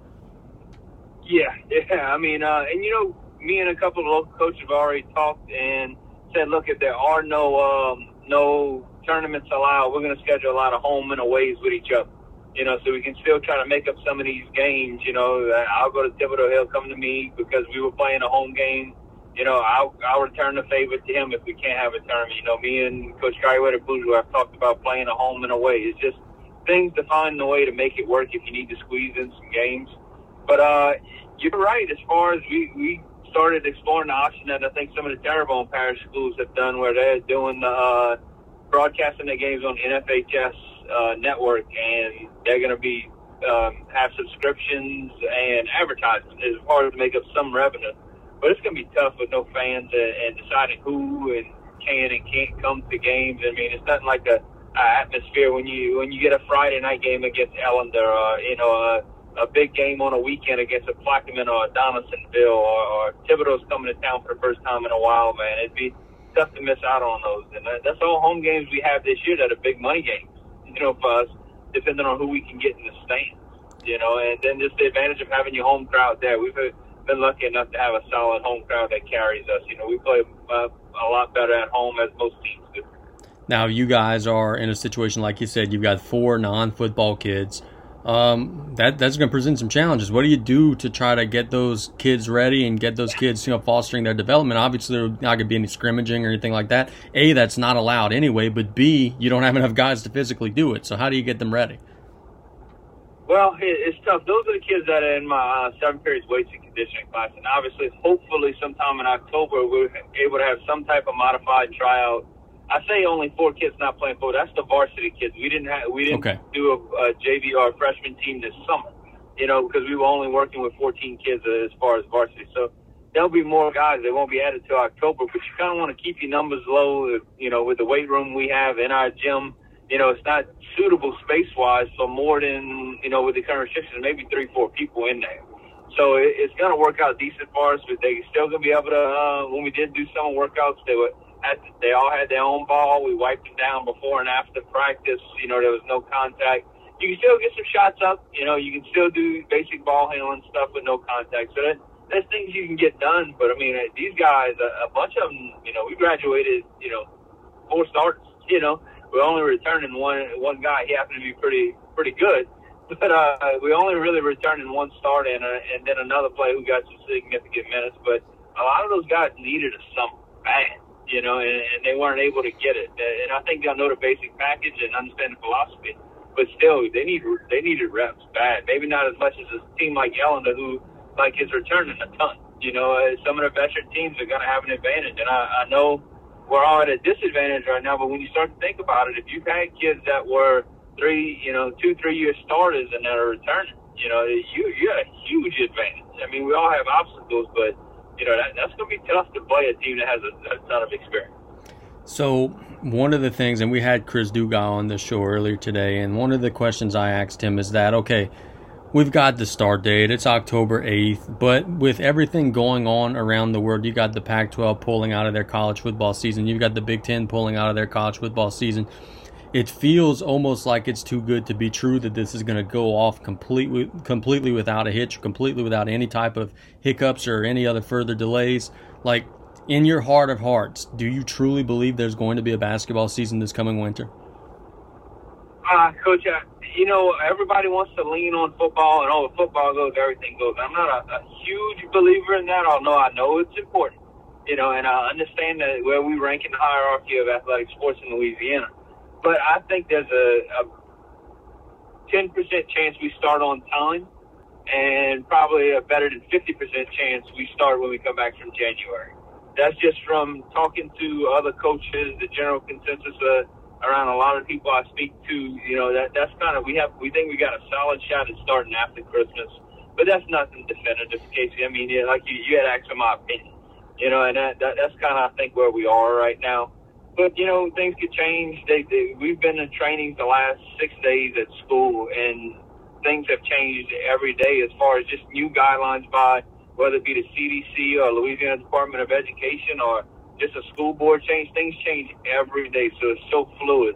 Yeah, yeah. I mean, uh, and you know, me and a couple of local coaches have already talked and said, look, if there are no um, no tournaments allowed, we're going to schedule a lot of home and aways with each other. You know, so we can still try to make up some of these games. You know, I'll go to Thibodaux. He'll come to me because we were playing a home game. You know, I'll, I'll return the favor to him if we can't have a tournament. You know, me and Coach Carriwater Bourgeois have talked about playing a home and away. It's just things to find the way to make it work if you need to squeeze in some games. But uh, you're right. As far as we we started exploring the option that I think some of the Terrebonne parish schools have done, where they're doing the uh, broadcasting their games on NFHS uh, network, and they're going to be um, have subscriptions and advertisements as far as to make up some revenue. But it's going to be tough with no fans and, and deciding who and can and can't come to games. I mean, it's nothing like a, a atmosphere when you when you get a Friday night game against Ellender, or you know. Uh, a big game on a weekend against a Plaquemine or a Donaldsonville or, or Thibodaux's coming to town for the first time in a while, man. It'd be tough to miss out on those. And that, that's all home games we have this year that are big money games, you know, for us, depending on who we can get in the stands, you know, and then just the advantage of having your home crowd there. We've been lucky enough to have a solid home crowd that carries us. You know, we play uh, a lot better at home as most teams do. Now, you guys are in a situation, like you said, you've got four non football kids um, that that's going to present some challenges. What do you do to try to get those kids ready and get those kids, you know, fostering their development? Obviously, there's not going to be any scrimmaging or anything like that. A, that's not allowed anyway. But B, you don't have enough guys to physically do it. So how do you get them ready? Well, it's tough. Those are the kids that are in my uh, seven periods weights and conditioning class, and obviously, hopefully, sometime in October, we're able to have some type of modified tryout I say only four kids not playing football. That's the varsity kids. We didn't have we didn't okay. do a, a JV or a freshman team this summer. You know, because we were only working with 14 kids as far as varsity. So there'll be more guys. They won't be added to October, but you kind of want to keep your numbers low. You know, with the weight room we have in our gym, you know, it's not suitable space wise for more than you know with the current restrictions, maybe three, four people in there. So it, it's going to work out decent for us, but they still going to be able to. Uh, when we did do summer workouts, they were had they all had their own ball. We wiped them down before and after practice. You know, there was no contact. You can still get some shots up. You know, you can still do basic ball handling stuff with no contact. So that there's things you can get done. But I mean, these guys, a, a bunch of them. You know, we graduated. You know, four starts. You know, we're only returning one one guy. He happened to be pretty pretty good. But uh, we only really returned in one start and, uh, and then another player who got some significant minutes. But a lot of those guys needed some bad you know, and, and they weren't able to get it. And I think they'll know the basic package and understand the philosophy, but still, they need they needed reps bad. Maybe not as much as a team like Ellender, who like is returning a ton. You know, uh, some of the veteran teams are going to have an advantage, and I, I know we're all at a disadvantage right now. But when you start to think about it, if you've had kids that were three, you know, two, three year starters and that are returning, you know, you you got a huge advantage. I mean, we all have obstacles, but you know, that, that's going to be tough to play a team that has a, a ton of experience. So one of the things, and we had Chris Dugas on the show earlier today, and one of the questions I asked him is that okay, we've got the start date, it's October eighth, but with everything going on around the world, you got the Pac-12 pulling out of their college football season, you've got the Big Ten pulling out of their college football season. It feels almost like it's too good to be true that this is going to go off completely, completely without a hitch, completely without any type of hiccups or any other further delays. Like in your heart of hearts, do you truly believe there's going to be a basketball season this coming winter? Uh, Coach, uh, you know, everybody wants to lean on football, and all the football goes, everything goes. I'm not a, a huge believer in that, although I know it's important. You know, and I understand that where we rank in the hierarchy of athletic sports in Louisiana but I think there's a, a 10% chance we start on time and probably a better than 50% chance we start when we come back from January. That's just from talking to other coaches, the general consensus uh, around a lot of people I speak to. You know, that that's kind of we have we think we got a solid shot at starting after Christmas, but that's nothing definitive, Casey. I mean, yeah, like you, you had asked for my opinion, you know, and that, that that's kind of I think where we are right now but you know things could change. They, they, we've been in training the last six days at school, and things have changed every day as far as just new guidelines by whether it be the CDC or Louisiana Department of Education or just a school board change. Things change every day, so it's so fluid.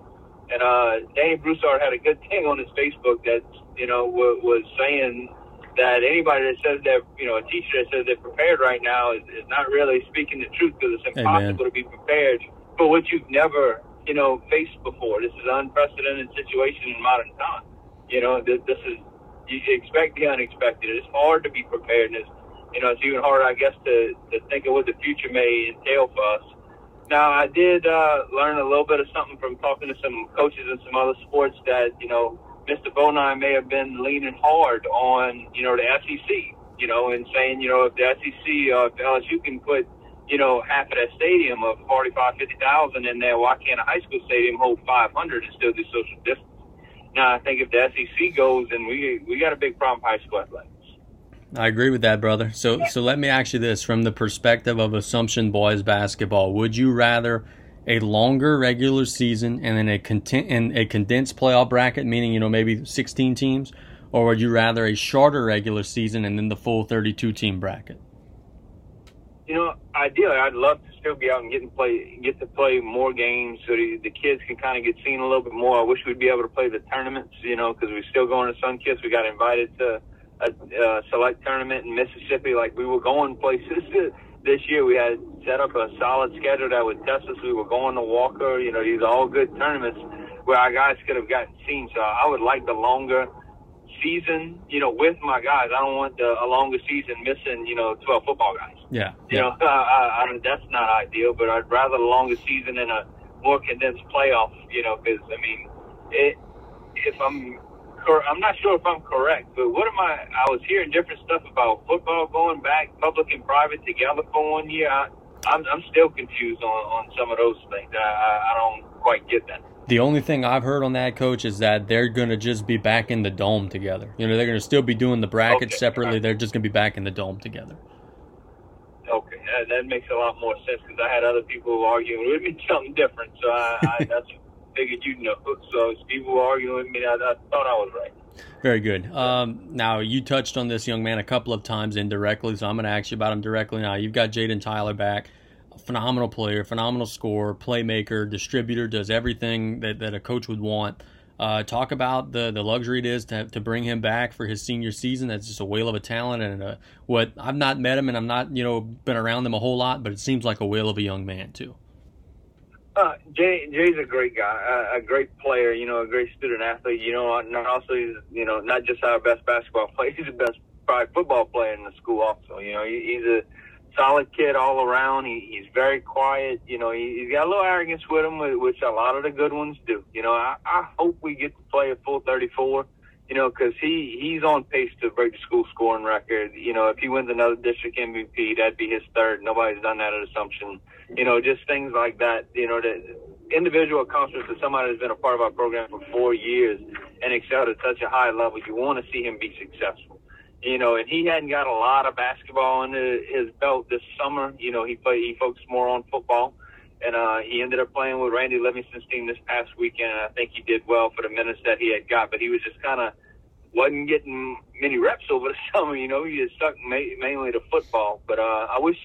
And uh, Danny Broussard had a good thing on his Facebook that you know w- was saying that anybody that says that you know a teacher that says they're prepared right now is, is not really speaking the truth because it's impossible Amen. to be prepared for what you've never, you know, faced before. This is an unprecedented situation in modern time. You know, this, this is you expect the unexpected. It's hard to be prepared, and it's, you know, it's even harder, I guess, to to think of what the future may entail for us. Now, I did uh, learn a little bit of something from talking to some coaches in some other sports that you know, Mr. Bonine may have been leaning hard on you know the SEC, you know, and saying you know if the SEC or if LSU can put you know, half of that stadium of 45, 50,000 in there, why can't a high school stadium hold 500 and still do social distance? Now, I think if the SEC goes, then we we got a big problem with high school athletics. I agree with that, brother. So, so let me ask you this: from the perspective of Assumption boys basketball, would you rather a longer regular season and then a content and a condensed playoff bracket, meaning you know maybe 16 teams, or would you rather a shorter regular season and then the full 32 team bracket? You know, ideally, I'd love to still be out and get and play, get to play more games so the, the kids can kind of get seen a little bit more. I wish we'd be able to play the tournaments, you know, because we're still going to Sunkist. We got invited to a, a select tournament in Mississippi. Like we were going places this year. We had set up a solid schedule that would test us. We were going to Walker. You know, these are all good tournaments where our guys could have gotten seen. So I would like the longer season, you know, with my guys. I don't want the, a longer season missing, you know, 12 football guys. Yeah. You know, I, I mean, that's not ideal, but I'd rather the longer season and a more condensed playoff, you know, because, I mean, it, if I'm, I'm not sure if I'm correct, but what am I, I was hearing different stuff about football going back, public and private together for one year. I, I'm, I'm still confused on, on some of those things. I, I, I don't quite get that. The only thing I've heard on that, coach, is that they're going to just be back in the dome together. You know, they're going to still be doing the brackets okay. separately. They're just going to be back in the dome together. Okay, that, that makes a lot more sense because I had other people arguing with me something different. So I, I that's figured you know. So people were arguing with me. I, I thought I was right. Very good. Um, now you touched on this young man a couple of times indirectly, so I'm going to ask you about him directly now. You've got Jaden Tyler back phenomenal player, phenomenal scorer, playmaker, distributor, does everything that, that a coach would want. Uh, talk about the the luxury it is to to bring him back for his senior season. That's just a whale of a talent and a, what I've not met him and I'm not you know been around him a whole lot, but it seems like a whale of a young man too. Uh, Jay Jay's a great guy, a, a great player. You know, a great student athlete. You know, and also he's you know not just our best basketball player, he's the best probably football player in the school. Also, you know, he, he's a solid kid all around. He, he's very quiet. You know, he, he's got a little arrogance with him, which a lot of the good ones do. You know, I, I hope we get to play a full 34. You know, because he he's on pace to break the school scoring record. You know, if he wins another district MVP, that'd be his third. Nobody's done that at Assumption. You know, just things like that. You know, that individual accomplishments of somebody that's been a part of our program for four years and excelled at such a high level. You want to see him be successful you know, and he hadn't got a lot of basketball under his belt this summer. You know, he played, he focused more on football, and uh, he ended up playing with Randy Livingston's team this past weekend. And I think he did well for the minutes that he had got, but he was just kind of wasn't getting many reps over the summer. You know, he just stuck ma- mainly to football. But uh, I wish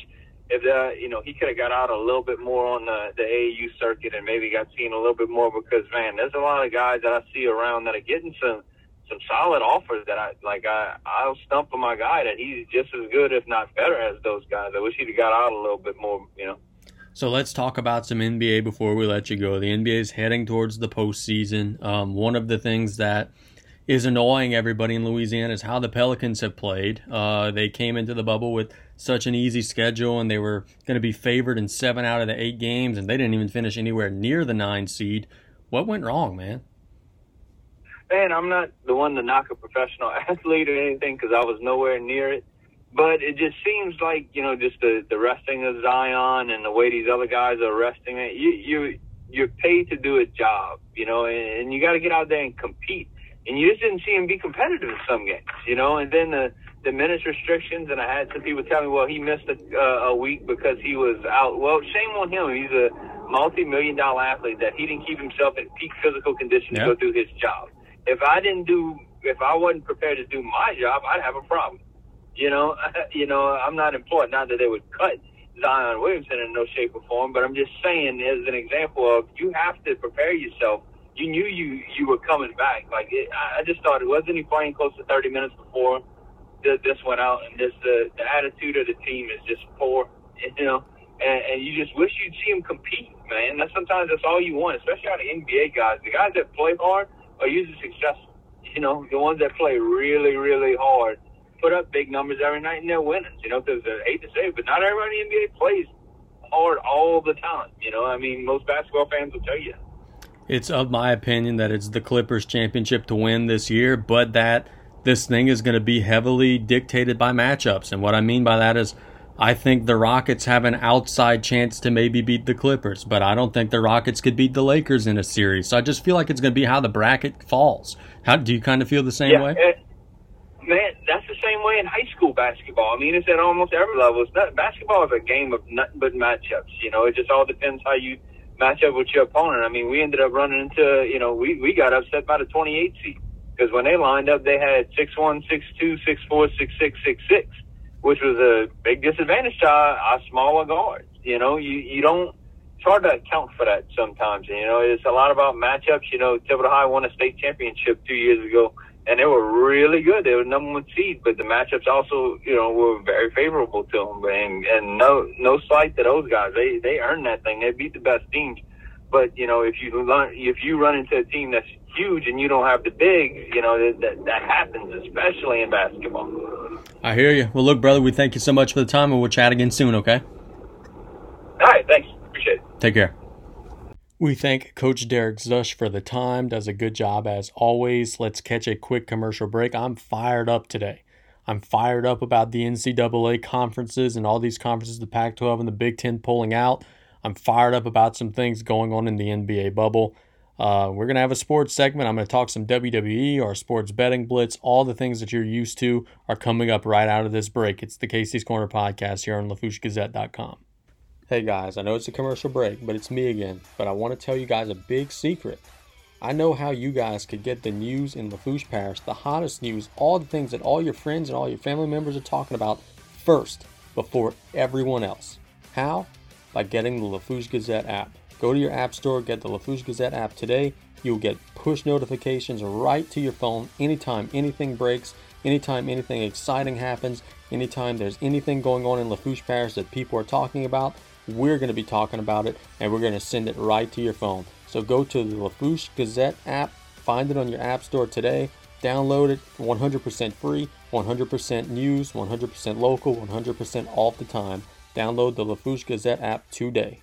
if uh, you know he could have got out a little bit more on the, the AAU circuit and maybe got seen a little bit more because man, there's a lot of guys that I see around that are getting some some solid offers that I like. I I'll stump for my guy that he's just as good, if not better, as those guys. I wish he'd got out a little bit more. You know. So let's talk about some NBA before we let you go. The NBA is heading towards the postseason. Um, one of the things that is annoying everybody in Louisiana is how the Pelicans have played. Uh, they came into the bubble with such an easy schedule, and they were going to be favored in seven out of the eight games, and they didn't even finish anywhere near the nine seed. What went wrong, man? Man, I'm not the one to knock a professional athlete or anything because I was nowhere near it. But it just seems like you know, just the the resting of Zion and the way these other guys are resting it. You you you're paid to do a job, you know, and, and you got to get out there and compete. And you just didn't see him be competitive in some games, you know. And then the the minutes restrictions, and I had some people tell me, well, he missed a, uh, a week because he was out. Well, shame on him. He's a multi-million dollar athlete that he didn't keep himself in peak physical condition to go do his job if I didn't do, if I wasn't prepared to do my job, I'd have a problem. You know, you know, I'm not employed. Not that they would cut Zion Williamson in no shape or form, but I'm just saying as an example of you have to prepare yourself. You knew you you were coming back. Like it, I just thought it wasn't he playing close to 30 minutes before this went out, and just the the attitude of the team is just poor. You know, and, and you just wish you'd see him compete, man. That's sometimes that's all you want, especially out of NBA guys. The guys that play hard are usually successful. You know, the ones that play really, really hard put up big numbers every night and they're winning. You know, because I hate to say but not everybody in the NBA plays hard all the time. You know, I mean, most basketball fans will tell you. It's of my opinion that it's the Clippers championship to win this year, but that this thing is going to be heavily dictated by matchups. And what I mean by that is I think the Rockets have an outside chance to maybe beat the Clippers, but I don't think the Rockets could beat the Lakers in a series. So I just feel like it's going to be how the bracket falls. How do you kind of feel the same yeah, way? It, man, that's the same way in high school basketball. I mean, it's at almost every level. It's not, basketball is a game of nothing but matchups. You know, it just all depends how you match up with your opponent. I mean, we ended up running into, you know, we, we got upset by the 28 seed because when they lined up, they had six one, six two, six four, six six, six six which was a big disadvantage to our, smaller guards. You know, you, you don't, it's hard to account for that sometimes. You know, it's a lot about matchups. You know, Thibodaux High won a state championship two years ago, and they were really good. They were number one seed, but the matchups also, you know, were very favorable to them. And, and no, no slight to those guys. They, they earned that thing. They beat the best teams. But, you know, if you run, if you run into a team that's huge and you don't have the big, you know, that, that happens, especially in basketball. I hear you. Well, look, brother, we thank you so much for the time, and we'll chat again soon, okay? All right, thanks. Appreciate it. Take care. We thank Coach Derek Szush for the time. Does a good job as always. Let's catch a quick commercial break. I'm fired up today. I'm fired up about the NCAA conferences and all these conferences, the Pac 12 and the Big Ten pulling out. I'm fired up about some things going on in the NBA bubble. Uh, we're going to have a sports segment. I'm going to talk some WWE or sports betting blitz. All the things that you're used to are coming up right out of this break. It's the Casey's Corner podcast here on LaFourcheGazette.com. Hey guys, I know it's a commercial break, but it's me again. But I want to tell you guys a big secret. I know how you guys could get the news in Lafourche Parish, the hottest news, all the things that all your friends and all your family members are talking about first before everyone else. How? by getting the Lafourche Gazette app. Go to your app store, get the Lafourche Gazette app today. You'll get push notifications right to your phone anytime anything breaks, anytime anything exciting happens, anytime there's anything going on in Lafourche Parish that people are talking about. We're going to be talking about it and we're going to send it right to your phone. So go to the Lafourche Gazette app, find it on your app store today, download it 100% free, 100% news, 100% local, 100% all the time. Download the Lafourche Gazette app today.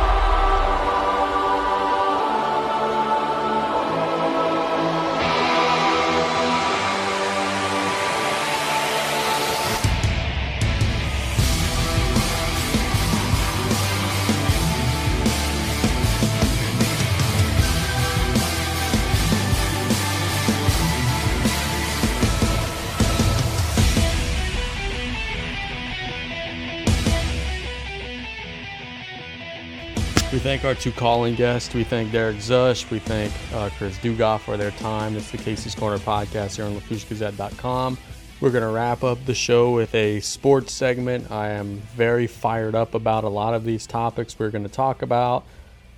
thank our two calling guests. We thank Derek Szush. We thank uh, Chris Dugas for their time. It's the Casey's Corner podcast here on LaFourcheGazette.com. We're going to wrap up the show with a sports segment. I am very fired up about a lot of these topics we're going to talk about.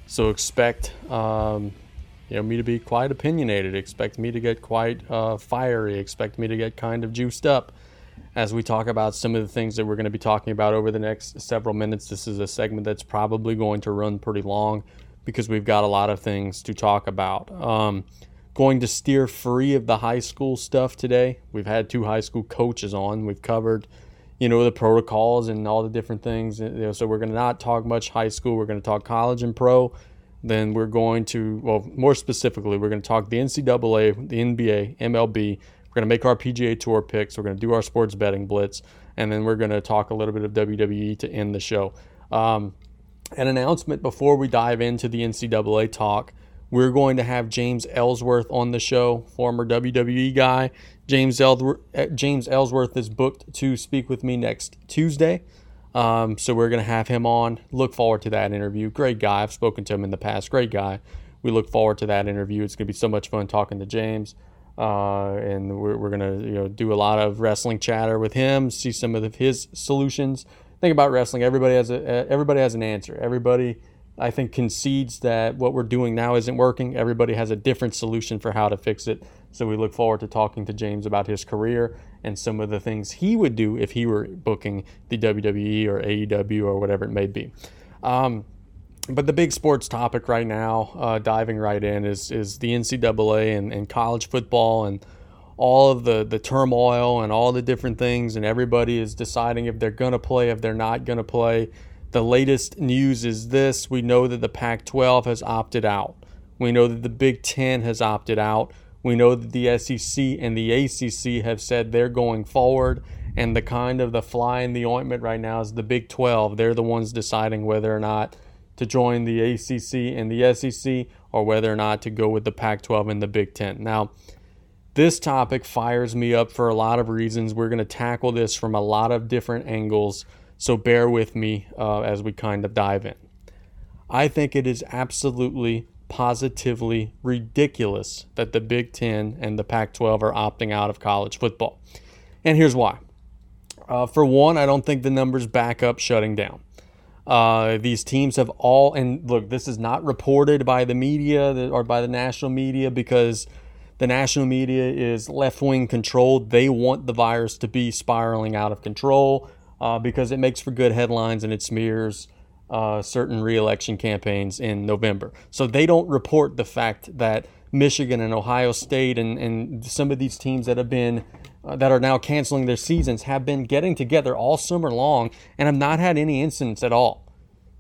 So expect um, you know me to be quite opinionated. Expect me to get quite uh, fiery. Expect me to get kind of juiced up as we talk about some of the things that we're going to be talking about over the next several minutes. This is a segment that's probably going to run pretty long because we've got a lot of things to talk about. Um, going to steer free of the high school stuff today. We've had two high school coaches on. We've covered, you know, the protocols and all the different things. So we're going to not talk much high school. We're going to talk college and pro. Then we're going to, well, more specifically, we're going to talk the NCAA, the NBA, MLB, we're going to make our PGA Tour picks. We're going to do our sports betting blitz, and then we're going to talk a little bit of WWE to end the show. Um, an announcement before we dive into the NCAA talk. We're going to have James Ellsworth on the show, former WWE guy. James Ellsworth, James Ellsworth is booked to speak with me next Tuesday. Um, so we're going to have him on. Look forward to that interview. Great guy. I've spoken to him in the past. Great guy. We look forward to that interview. It's going to be so much fun talking to James. Uh, and we're, we're gonna you know do a lot of wrestling chatter with him, see some of his solutions. Think about wrestling. Everybody has a everybody has an answer. Everybody, I think, concedes that what we're doing now isn't working. Everybody has a different solution for how to fix it. So we look forward to talking to James about his career and some of the things he would do if he were booking the WWE or AEW or whatever it may be. Um, but the big sports topic right now, uh, diving right in, is is the NCAA and, and college football and all of the the turmoil and all the different things, and everybody is deciding if they're going to play, if they're not going to play. The latest news is this: we know that the Pac-12 has opted out. We know that the Big Ten has opted out. We know that the SEC and the ACC have said they're going forward. And the kind of the fly in the ointment right now is the Big 12. They're the ones deciding whether or not to join the ACC and the SEC or whether or not to go with the Pac 12 and the Big Ten. Now, this topic fires me up for a lot of reasons. We're going to tackle this from a lot of different angles, so bear with me uh, as we kind of dive in. I think it is absolutely, positively ridiculous that the Big Ten and the Pac 12 are opting out of college football. And here's why. Uh, for one, I don't think the numbers back up shutting down. Uh, these teams have all, and look, this is not reported by the media or by the national media because the national media is left wing controlled. They want the virus to be spiraling out of control uh, because it makes for good headlines and it smears uh, certain reelection campaigns in November. So they don't report the fact that Michigan and Ohio State and, and some of these teams that have been uh, that are now canceling their seasons have been getting together all summer long and have not had any incidents at all.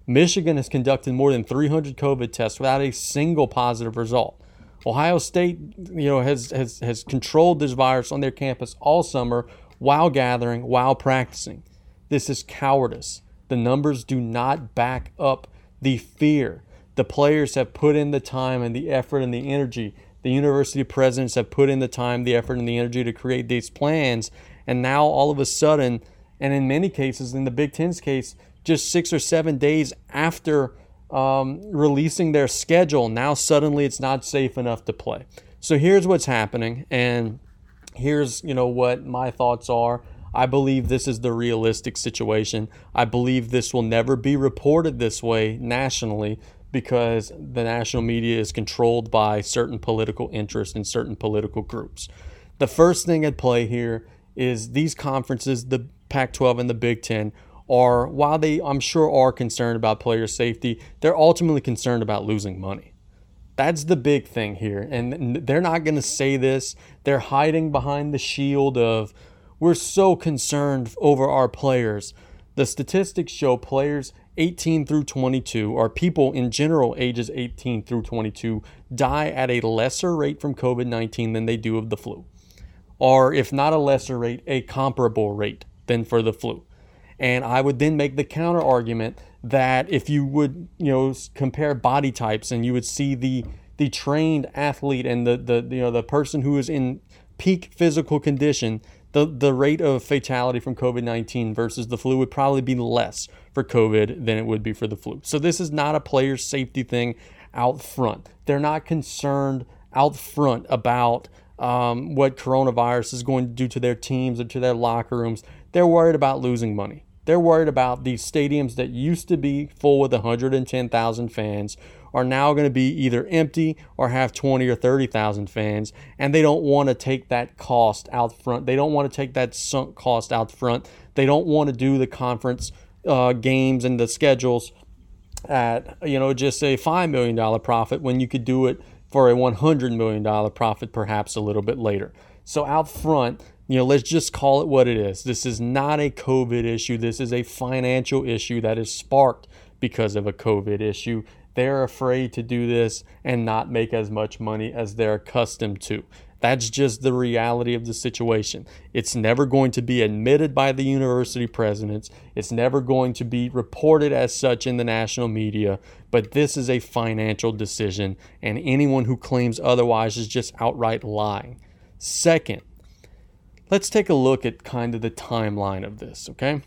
Michigan has conducted more than 300 COVID tests without a single positive result. Ohio State, you know, has, has, has controlled this virus on their campus all summer while gathering, while practicing. This is cowardice. The numbers do not back up the fear. The players have put in the time and the effort and the energy the university presidents have put in the time, the effort, and the energy to create these plans. And now, all of a sudden, and in many cases, in the Big Ten's case, just six or seven days after um, releasing their schedule, now suddenly it's not safe enough to play. So here's what's happening, and here's you know what my thoughts are. I believe this is the realistic situation. I believe this will never be reported this way nationally because the national media is controlled by certain political interests and certain political groups. The first thing at play here is these conferences, the Pac 12 and the Big Ten, are, while they, I'm sure, are concerned about player safety, they're ultimately concerned about losing money. That's the big thing here. And they're not going to say this. They're hiding behind the shield of, we're so concerned over our players. The statistics show players 18 through 22, or people in general ages 18 through 22, die at a lesser rate from COVID 19 than they do of the flu. Or, if not a lesser rate, a comparable rate than for the flu. And I would then make the counter argument that if you would, you know, compare body types and you would see the the trained athlete and the, the you know the person who is in peak physical condition, the, the rate of fatality from COVID 19 versus the flu would probably be less for COVID than it would be for the flu. So, this is not a player safety thing out front. They're not concerned out front about um, what coronavirus is going to do to their teams or to their locker rooms. They're worried about losing money. They're worried about these stadiums that used to be full with 110,000 fans are now going to be either empty or have 20 or 30,000 fans, and they don't want to take that cost out front. They don't want to take that sunk cost out front. They don't want to do the conference uh, games and the schedules at you know just a five million dollar profit when you could do it for a 100 million dollar profit perhaps a little bit later. So out front, you know, let's just call it what it is. This is not a COVID issue. This is a financial issue that is sparked because of a COVID issue they're afraid to do this and not make as much money as they're accustomed to. That's just the reality of the situation. It's never going to be admitted by the university presidents. It's never going to be reported as such in the national media. But this is a financial decision, and anyone who claims otherwise is just outright lying. Second, let's take a look at kind of the timeline of this, okay?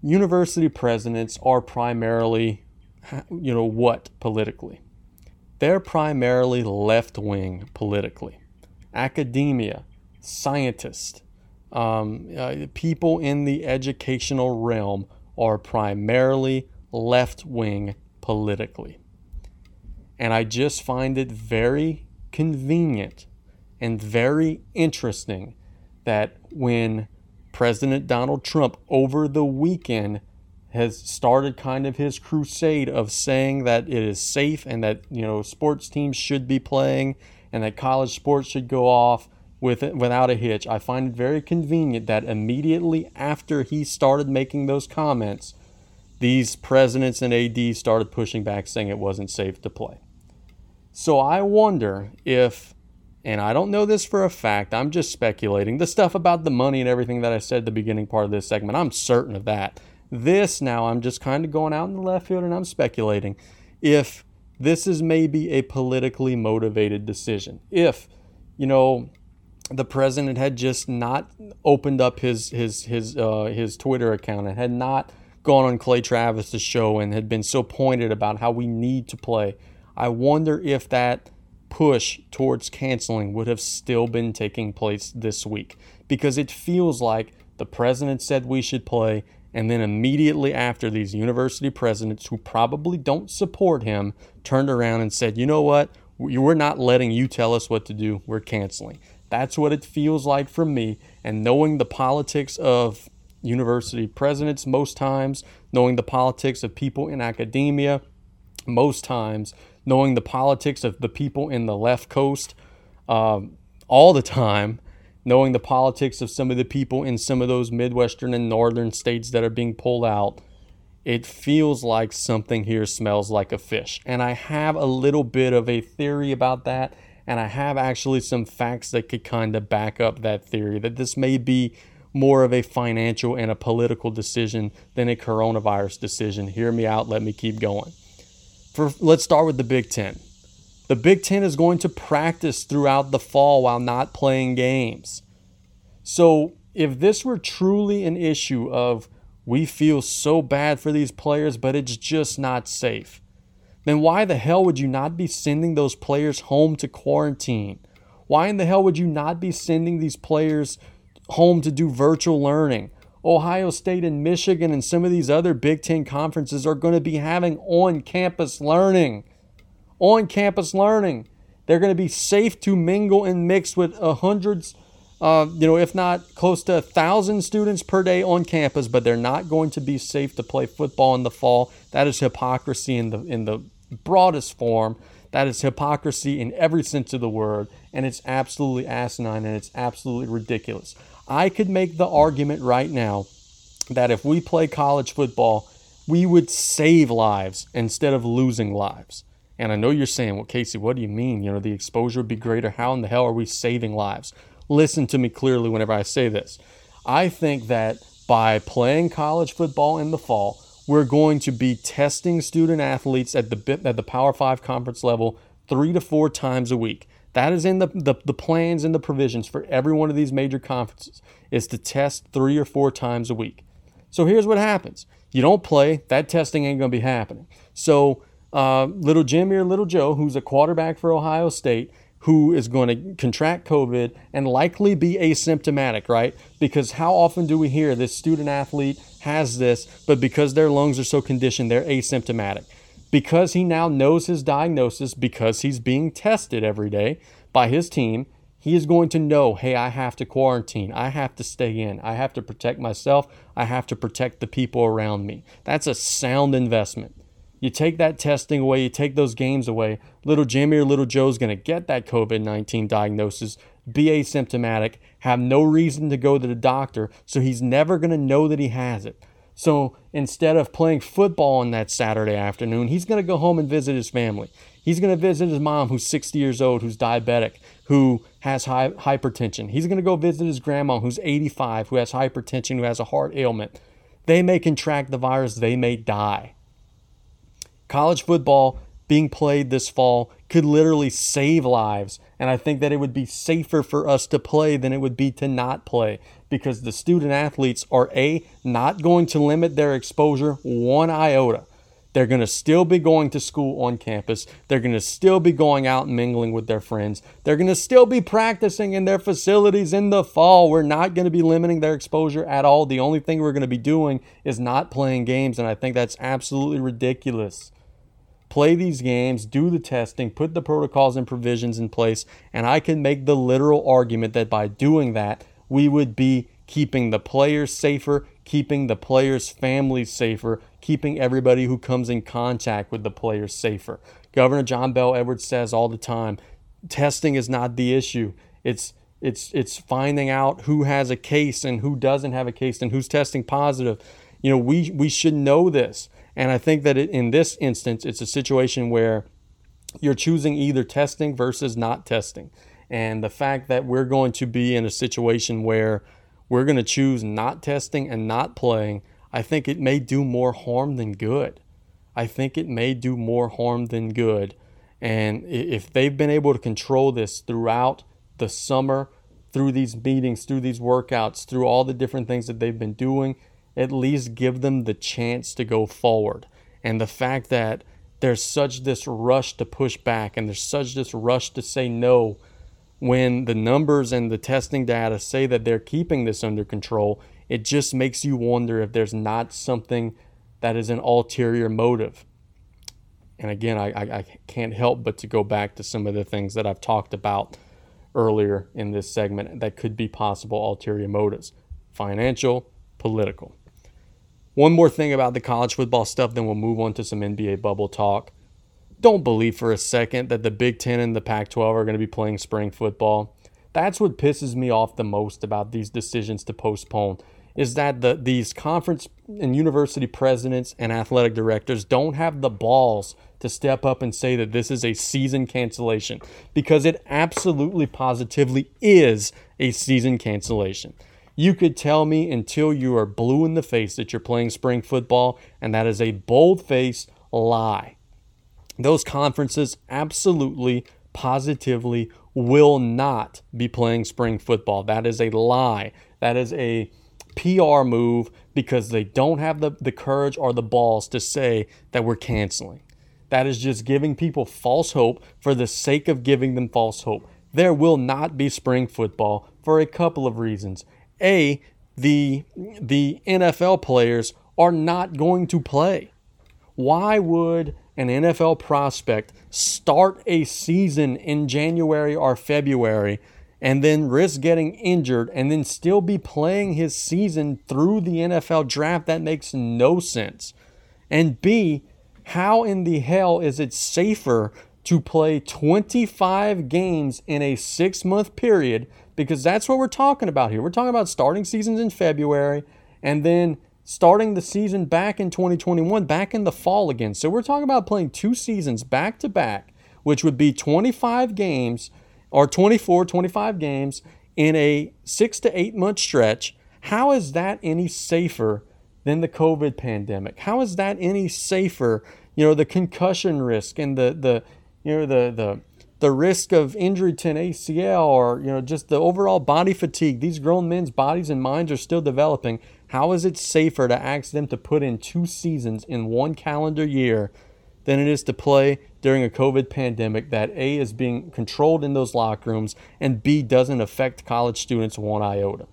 University presidents are primarily you know what politically. They're primarily left wing politically. Academia, scientists, um, uh, people in the educational realm are primarily left wing politically. And I just find it very convenient and very interesting that when President Donald Trump over the weekend has started kind of his crusade of saying that it is safe and that you know sports teams should be playing and that college sports should go off with without a hitch. I find it very convenient that immediately after he started making those comments, these presidents and ADs started pushing back saying it wasn't safe to play. So I wonder if and I don't know this for a fact, I'm just speculating. The stuff about the money and everything that I said at the beginning part of this segment, I'm certain of that this now, I'm just kind of going out in the left field and I'm speculating if this is maybe a politically motivated decision. If, you know, the president had just not opened up his his his uh, his Twitter account and had not gone on Clay Travis's show and had been so pointed about how we need to play. I wonder if that push towards canceling would have still been taking place this week because it feels like the president said we should play and then immediately after, these university presidents who probably don't support him turned around and said, you know what? We're not letting you tell us what to do. We're canceling. That's what it feels like for me. And knowing the politics of university presidents most times, knowing the politics of people in academia most times, knowing the politics of the people in the left coast um, all the time, knowing the politics of some of the people in some of those Midwestern and Northern states that are being pulled out, it feels like something here smells like a fish. And I have a little bit of a theory about that. And I have actually some facts that could kind of back up that theory that this may be more of a financial and a political decision than a coronavirus decision. Hear me out. Let me keep going. For, let's start with the Big Ten. The Big Ten is going to practice throughout the fall while not playing games. So, if this were truly an issue of we feel so bad for these players, but it's just not safe, then why the hell would you not be sending those players home to quarantine? Why in the hell would you not be sending these players home to do virtual learning. Ohio State and Michigan and some of these other Big Ten conferences are going to be having on campus learning. On campus learning. They're going to be safe to mingle and mix with hundreds, uh, you know, if not close to a thousand students per day on campus, but they're not going to be safe to play football in the fall. That is hypocrisy in the in the broadest form. That is hypocrisy in every sense of the word, and it's absolutely asinine and it's absolutely ridiculous. I could make the argument right now that if we play college football, we would save lives instead of losing lives. And I know you're saying, well, Casey, what do you mean? You know, the exposure would be greater. How in the hell are we saving lives? Listen to me clearly whenever I say this. I think that by playing college football in the fall, we're going to be testing student athletes at the at the Power Five conference level three to four times a week. That is in the, the, the plans and the provisions for every one of these major conferences is to test three or four times a week. So here's what happens. You don't play, that testing ain't to be happening. So uh, little Jimmy or little Joe, who's a quarterback for Ohio State, who is going to contract COVID and likely be asymptomatic, right? Because how often do we hear this student athlete has this, but because their lungs are so conditioned, they're asymptomatic? Because he now knows his diagnosis, because he's being tested every day by his team, he is going to know hey, I have to quarantine. I have to stay in. I have to protect myself. I have to protect the people around me. That's a sound investment. You take that testing away, you take those games away, little Jimmy or little Joe's going to get that COVID 19 diagnosis, be asymptomatic, have no reason to go to the doctor, so he's never going to know that he has it. So instead of playing football on that Saturday afternoon, he's going to go home and visit his family. He's going to visit his mom, who's 60 years old, who's diabetic, who has high, hypertension. He's going to go visit his grandma, who's 85, who has hypertension, who has a heart ailment. They may contract the virus, they may die. College football being played this fall could literally save lives. And I think that it would be safer for us to play than it would be to not play because the student athletes are A, not going to limit their exposure one iota. They're going to still be going to school on campus. They're going to still be going out and mingling with their friends. They're going to still be practicing in their facilities in the fall. We're not going to be limiting their exposure at all. The only thing we're going to be doing is not playing games. And I think that's absolutely ridiculous play these games, do the testing, put the protocols and provisions in place, and I can make the literal argument that by doing that, we would be keeping the players safer, keeping the players' families safer, keeping everybody who comes in contact with the players safer. Governor John Bel Edwards says all the time, testing is not the issue. It's it's it's finding out who has a case and who doesn't have a case and who's testing positive. You know, we we should know this. And I think that in this instance, it's a situation where you're choosing either testing versus not testing. And the fact that we're going to be in a situation where we're going to choose not testing and not playing, I think it may do more harm than good. I think it may do more harm than good. And if they've been able to control this throughout the summer, through these meetings, through these workouts, through all the different things that they've been doing, at least give them the chance to go forward. And the fact that there's such this rush to push back and there's such this rush to say no when the numbers and the testing data say that they're keeping this under control, it just makes you wonder if there's not something that is an ulterior motive. And again, I, I, can't help but to go back to some of the things that I've talked about earlier in this segment that could be possible ulterior motives financial, political. One more thing about the college football stuff, then we'll move on to some NBA bubble talk. Don't believe for a second that the Big Ten and the Pac 12 are going to be playing spring football. That's what pisses me off the most about these decisions to postpone is that the, these conference and university presidents and athletic directors don't have the balls to step up and say that this is a season cancellation because it absolutely positively is a season cancellation. You could tell me until you are blue in the face that you're playing spring football, and that is a bold faced lie. Those conferences absolutely, positively will not be playing spring football. That is a lie. That is a PR move because they don't have the, the courage or the balls to say that we're canceling. That is just giving people false hope for the sake of giving them false hope. There will not be spring football for a couple of reasons. A, the the NFL players are not going to play. Why would an NFL prospect start a season in January or February and then risk getting injured and then still be playing his season through the NFL draft? That makes no sense. And B, how in the hell is it safer to play 25 games in a six month period? Because that's what we're talking about here. We're talking about starting seasons in February and then starting the season back in 2021, back in the fall again. So we're talking about playing two seasons back to back, which would be 25 games or 24, 25 games in a six to eight month stretch. How is that any safer than the COVID pandemic? How is that any safer? You know, the concussion risk and the, the you know, the, the, the risk of injury to an ACL or, you know, just the overall body fatigue. These grown men's bodies and minds are still developing. How is it safer to ask them to put in two seasons in one calendar year than it is to play during a COVID pandemic that A is being controlled in those locker rooms and B doesn't affect college students one iota?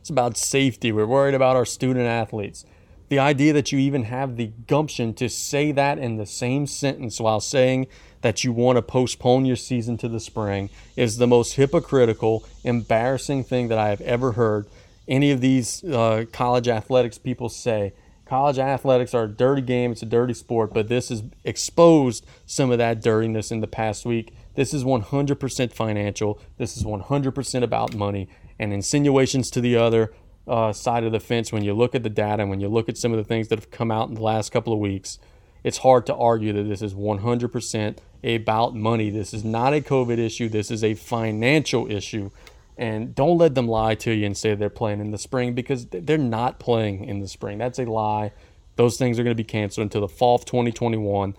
It's about safety. We're worried about our student athletes. The idea that you even have the gumption to say that in the same sentence while saying that you want to postpone your season to the spring is the most hypocritical, embarrassing thing that I have ever heard any of these uh, college athletics people say. College athletics are a dirty game, it's a dirty sport, but this has exposed some of that dirtiness in the past week. This is 100% financial, this is 100% about money, and insinuations to the other uh, side of the fence when you look at the data and when you look at some of the things that have come out in the last couple of weeks. It's hard to argue that this is 100% about money. This is not a COVID issue. This is a financial issue and don't let them lie to you and say they're playing in the spring because they're not playing in the spring. That's a lie. Those things are going to be canceled until the fall of 2021.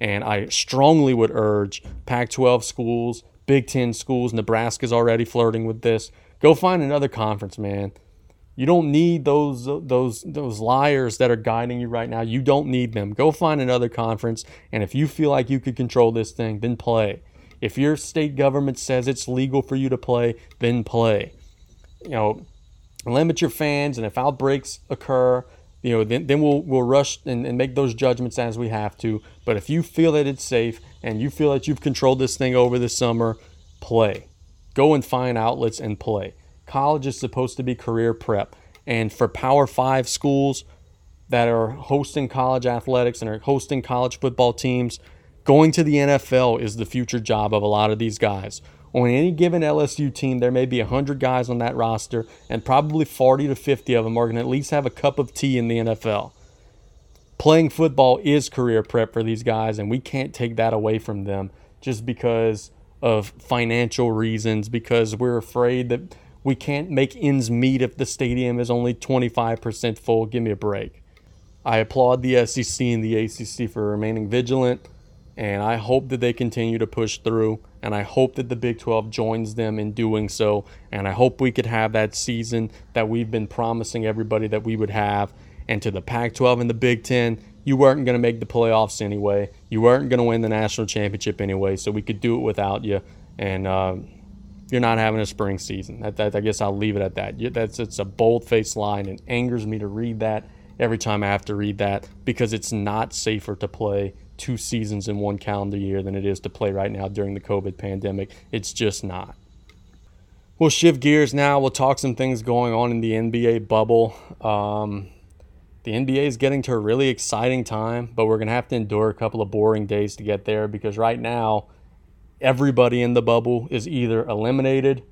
And I strongly would urge Pac 12 schools, Big Ten schools, Nebraska's already flirting with this. Go find another conference, man. You don't need those those those liars that are guiding you right now. You don't need them. Go find another conference, and if you feel like you could control this thing, then play. If your state government says it's legal for you to play, then play. You know, limit your fans, and if outbreaks occur, you know, then, then we'll we'll rush and, and make those judgments as we have to. But if you feel that it's safe and you feel that you've controlled this thing over the summer, play. Go and find outlets and play. College is supposed to be career prep. And for Power Five schools that are hosting college athletics and are hosting college football teams, Going to the NFL is the future job of a lot of these guys. On any given LSU team, there may be 100 guys on that roster, and probably 40 to 50 of them are going to at least have a cup of tea in the NFL. Playing football is career prep for these guys, and we can't take that away from them just because of financial reasons, because we're afraid that we can't make ends meet if the stadium is only 25% full. Give me a break. I applaud the SEC and the ACC for remaining vigilant and I hope that they continue to push through. And I hope that the Big 12 joins them in doing so. And I hope we could have that season that we've been promising everybody that we would have. And to the Pac 12 and the Big 10, you weren't going to make the playoffs anyway. You weren't going to win the national championship anyway. So we could do it without you. And uh, you're not having a spring season. That, that, I guess I'll leave it at that. That's it's a bold faced line. and angers me to read that every time I have to read that because it's not safer to play two seasons in one calendar year than it is to play right now during the COVID pandemic. It's just not. We'll shift gears now. We'll talk some things going on in the NBA bubble. Um, the NBA is getting to a really exciting time, but we're going to have to endure a couple of boring days to get there because right now, everybody in the bubble is either eliminated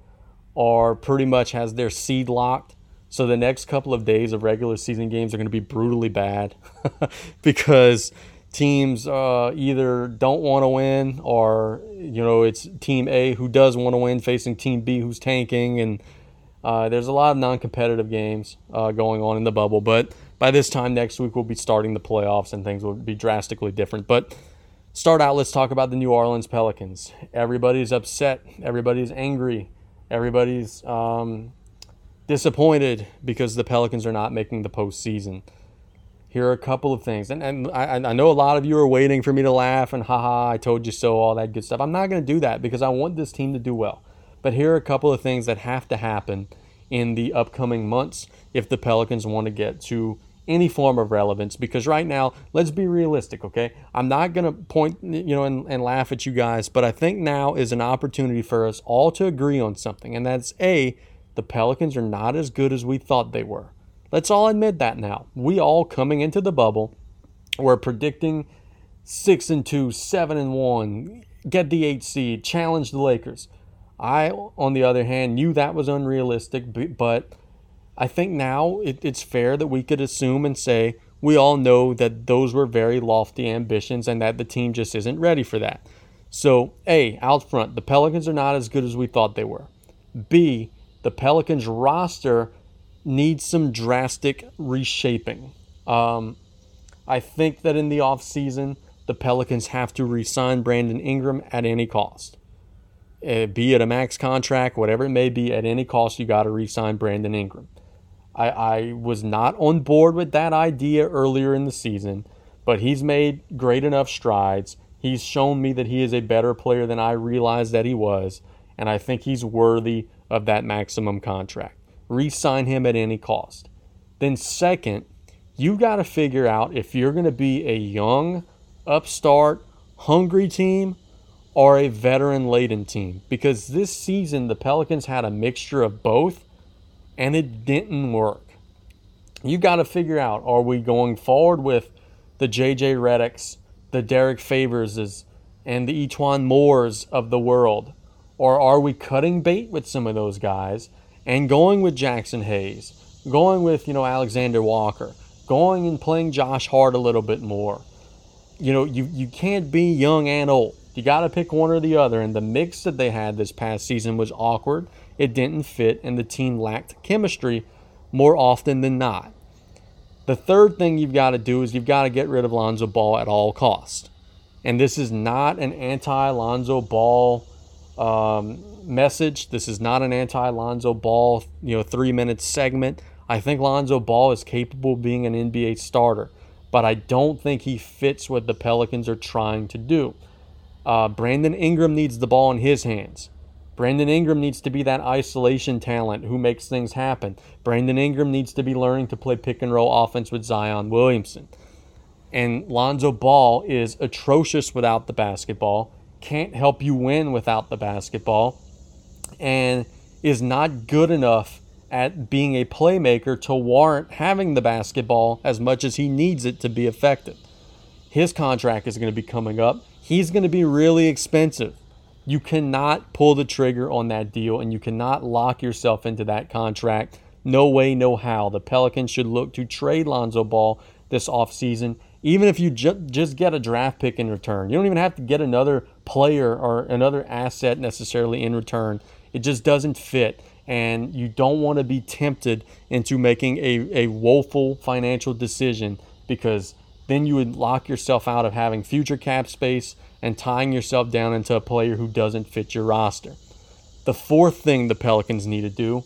or pretty much has their seed locked. So the next couple of days of regular season games are going to be brutally bad because teams uh, either don't want to win or you know it's team A who does want to win facing team B who's tanking. And uh, there's a lot of non-competitive games uh, going on in the bubble. But by this time next week we'll be starting the playoffs and things will be drastically different. But start out let's talk about the New Orleans Pelicans everybody's upset everybody's angry everybody's um, disappointed because the Pelicans are not making the postseason here are a couple of things. And, and I, I know a lot of you are waiting for me to laugh and haha, I told you so, all that good stuff. I'm not going to do that because I want this team to do well. But here are a couple of things that have to happen in the upcoming months if the Pelicans want to get to any form of relevance because right now let's be realistic okay? I'm not going to point you know and, and laugh at you guys but i think now is an opportunity for us all to agree on something and that's a the pelicans are not as good as we thought they were. Let's all admit that now. We all coming into the bubble were predicting six and two seven and one get the eight seed challenge the lakers. I on the other hand knew that was unrealistic but I think now it, it's fair that we could assume and say we all know that those were very lofty ambitions and that the team just isn't ready for that. So, A, out front, the Pelicans are not as good as we thought they were. B, the Pelicans roster needs some drastic reshaping. Um, I think that in the offseason, the Pelicans have to re sign Brandon Ingram at any cost. Uh, be it a max contract, whatever it may be, at any cost, you got to re sign Brandon Ingram. I, I was not on board with that idea earlier in the season, but he's made great enough strides. He's shown me that he is a better player than I realized that he was, and I think he's worthy of that maximum contract. Re sign him at any cost. Then, second, you got to figure out if you're going to be a young, upstart, hungry team or a veteran laden team. Because this season, the Pelicans had a mixture of both and it didn't work. You got to figure out are we going forward with the JJ Redicks, the Derrick Favorses, and the E'Twaun Moores of the world? Or are we cutting bait with some of those guys and going with Jaxson Hayes, going with, you know, Alexander Walker, going and playing Josh Hart a little bit more? You know, you, you can't be young and old. You got to pick one or the other. And the mix that they had this past season was awkward it didn't fit, and the team lacked chemistry more often than not. The third thing you've got to do is you've got to get rid of Lonzo Ball at all cost. And this is not an anti-Lonzo Ball um, message. This is not an anti-Lonzo Ball, you know, three-minute segment. I think Lonzo Ball is capable of being an NBA starter, but I don't think he fits what the Pelicans are trying to do. Uh, Brandon Ingram needs the ball in his hands. Brandon Ingram needs to be that isolation talent who makes things happen. Brandon Ingram needs to be learning to play pick and roll offense with Zion Williamson. And Lonzo Ball is atrocious without the basketball, can't help you win without the basketball, and is not good enough at being a playmaker to warrant having the basketball as much as he needs it to be effective. His contract is going to be coming up. He's going to be really expensive. You cannot pull the trigger on that deal and you cannot lock yourself into that contract. No way, no how. The Pelicans should look to trade Lonzo Ball this offseason, even if you ju- just get a draft pick in return. You don't even have to get another player or another asset necessarily in return. It just doesn't fit. And you don't want to be tempted into making a, a woeful financial decision because then you would lock yourself out of having future cap space and tying yourself down into a player who doesn't fit your roster. The fourth thing the Pelicans need to do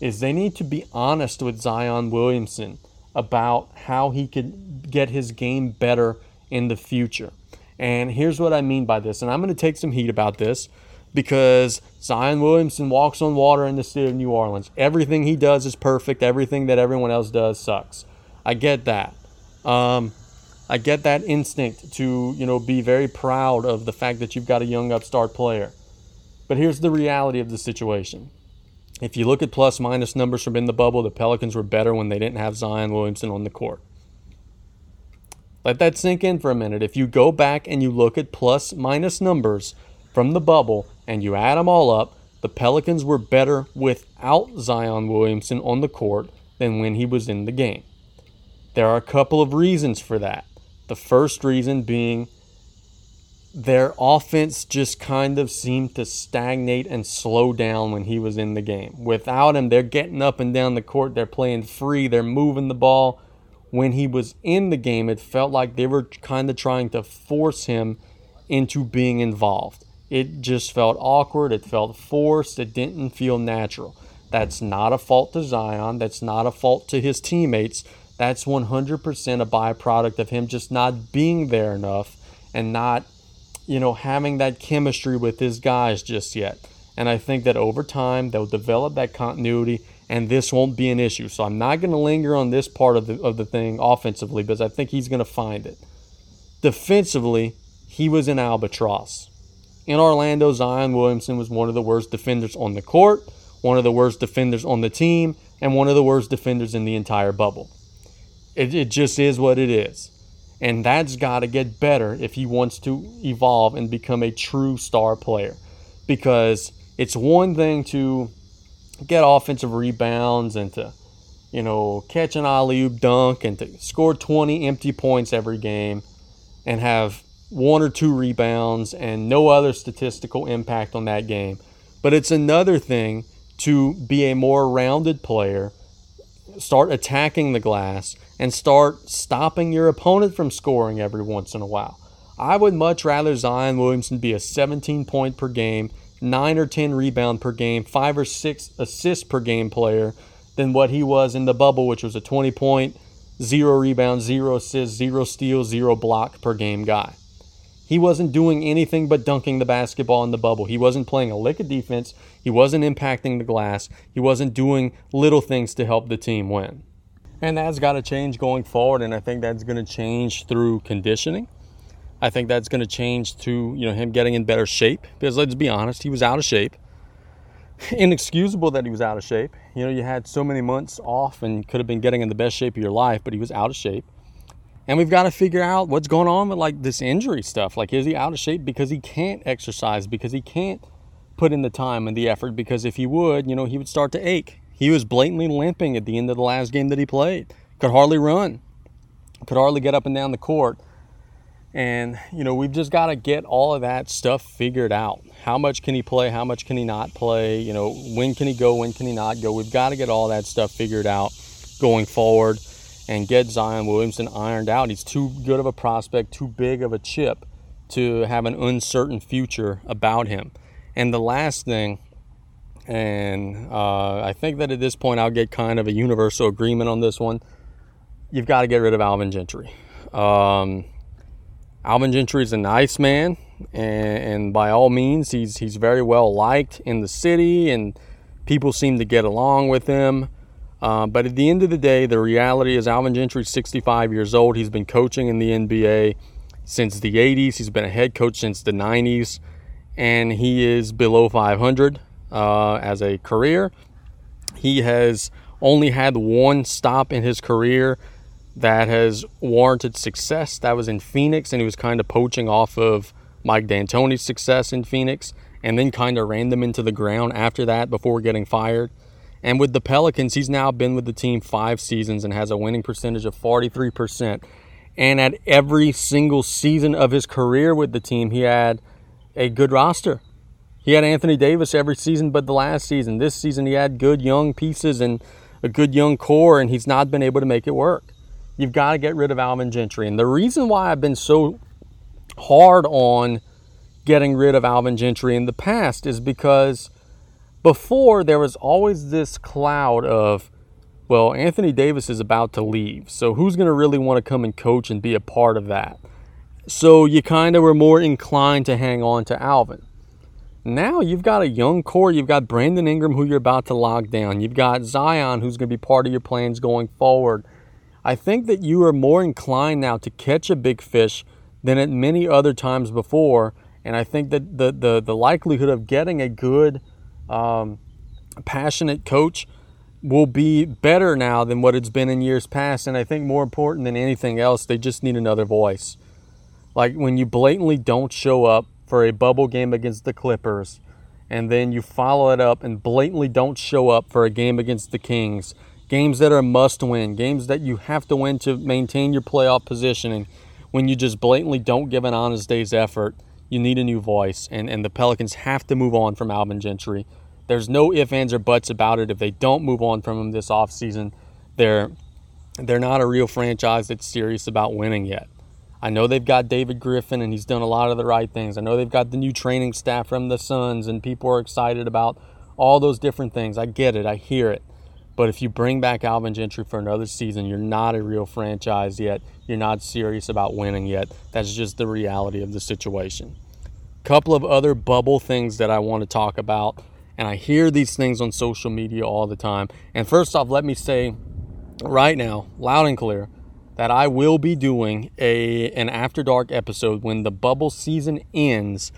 is they need to be honest with Zion Williamson about how he could get his game better in the future. And here's what I mean by this, and I'm going to take some heat about this because Zion Williamson walks on water in the city of New Orleans. Everything he does is perfect, everything that everyone else does sucks. I get that. Um, I get that instinct to, you know, be very proud of the fact that you've got a young upstart player. But here's the reality of the situation. If you look at plus minus numbers from in the bubble, the Pelicans were better when they didn't have Zion Williamson on the court. Let that sink in for a minute. If you go back and you look at plus minus numbers from the bubble and you add them all up, the Pelicans were better without Zion Williamson on the court than when he was in the game. There are a couple of reasons for that. The first reason being their offense just kind of seemed to stagnate and slow down when he was in the game. Without him, they're getting up and down the court, they're playing free, they're moving the ball. When he was in the game, it felt like they were kind of trying to force him into being involved. It just felt awkward, it felt forced, it didn't feel natural. That's not a fault to Zion, that's not a fault to his teammates that's 100% a byproduct of him just not being there enough and not, you know, having that chemistry with his guys just yet. And I think that over time they'll develop that continuity and this won't be an issue. So I'm not going to linger on this part of the of the thing offensively because I think he's going to find it. Defensively, he was an albatross. In Orlando, Zion Williamson was one of the worst defenders on the court, one of the worst defenders on the team, and one of the worst defenders in the entire bubble. It, it just is what it is. And that's got to get better if he wants to evolve and become a true star player. Because it's one thing to get offensive rebounds and to, you know, catch an alley oop dunk and to score 20 empty points every game and have one or two rebounds and no other statistical impact on that game. But it's another thing to be a more rounded player, start attacking the glass, and start stopping your opponent from scoring every once in a while. I would much rather Zion Williamson be a 17 point per game, 9 or 10 rebound per game, 5 or 6 assists per game player than what he was in the bubble, which was a 20 point, 0 rebound, 0 assists, 0 steals, 0 block per game guy. He wasn't doing anything but dunking the basketball in the bubble. He wasn't playing a lick of defense. He wasn't impacting the glass. He wasn't doing little things to help the team win. And that's got to change going forward. And I think that's going to change through conditioning. I think that's going to change to, you know him getting in better shape. Because let's be honest, he was out of shape. Inexcusable that he was out of shape. You know, you had so many months off and could have been getting in the best shape of your life, but he was out of shape. And we've got to figure out what's going on with like this injury stuff. Like, is he out of shape because he can't exercise, because he can't put in the time and the effort? Because if he would, you know, he would start to ache. He was blatantly limping at the end of the last game that he played. Could hardly run, could hardly get up and down the court. And, you know, we've just got to get all of that stuff figured out. How much can he play? How much can he not play? You know, when can he go? When can he not go? We've got to get all that stuff figured out going forward and get Zion Williamson ironed out. He's too good of a prospect, too big of a chip to have an uncertain future about him. And the last thing, and uh, I think that at this point I'll get kind of a universal agreement on this one. You've got to get rid of Alvin Gentry. Um, Alvin Gentry is a nice man, and, and by all means, he's he's very well liked in the city, and people seem to get along with him. Uh, but at the end of the day, the reality is Alvin Gentry's 65 years old. He's been coaching in the NBA since the 80s. He's been a head coach since the 90s, and he is below 500 uh, as a career. He has only had one stop in his career that has warranted success. That was in Phoenix, and he was kind of poaching off of Mike D'Antoni's success in Phoenix, and then kind of ran them into the ground after that before getting fired. And with the Pelicans, he's now been with the team five seasons and has a winning percentage of 43%. And at every single season of his career with the team, he had a good roster. He had Anthony Davis every season but the last season. This season, he had good young pieces and a good young core, and he's not been able to make it work. You've got to get rid of Alvin Gentry. And the reason why I've been so hard on getting rid of Alvin Gentry in the past is because before there was always this cloud of well anthony davis is about to leave so who's going to really want to come and coach and be a part of that so you kind of were more inclined to hang on to alvin now you've got a young core you've got brandon ingram who you're about to lock down you've got zion who's going to be part of your plans going forward i think that you are more inclined now to catch a big fish than at many other times before and i think that the, the, the likelihood of getting a good um, passionate coach will be better now than what it's been in years past. And I think more important than anything else, they just need another voice. Like when you blatantly don't show up for a bubble game against the Clippers, and then you follow it up and blatantly don't show up for a game against the Kings, games that are must win, games that you have to win to maintain your playoff positioning, when you just blatantly don't give an honest day's effort you need a new voice, and, and the Pelicans have to move on from Alvin Gentry. There's no ifs, ands, or buts about it. If they don't move on from him this offseason, they're they're not a real franchise that's serious about winning yet. I know they've got David Griffin and he's done a lot of the right things. I know they've got the new training staff from the Suns and people are excited about all those different things. I get it, I hear it. But if you bring back Alvin Gentry for another season, you're not a real franchise yet. You're not serious about winning yet. That's just the reality of the situation. Couple of other bubble things that I want to talk about, And I hear these things on social media all the time. And first off, let me say right now, loud and clear, that I will be doing a an after dark episode when the bubble season ends,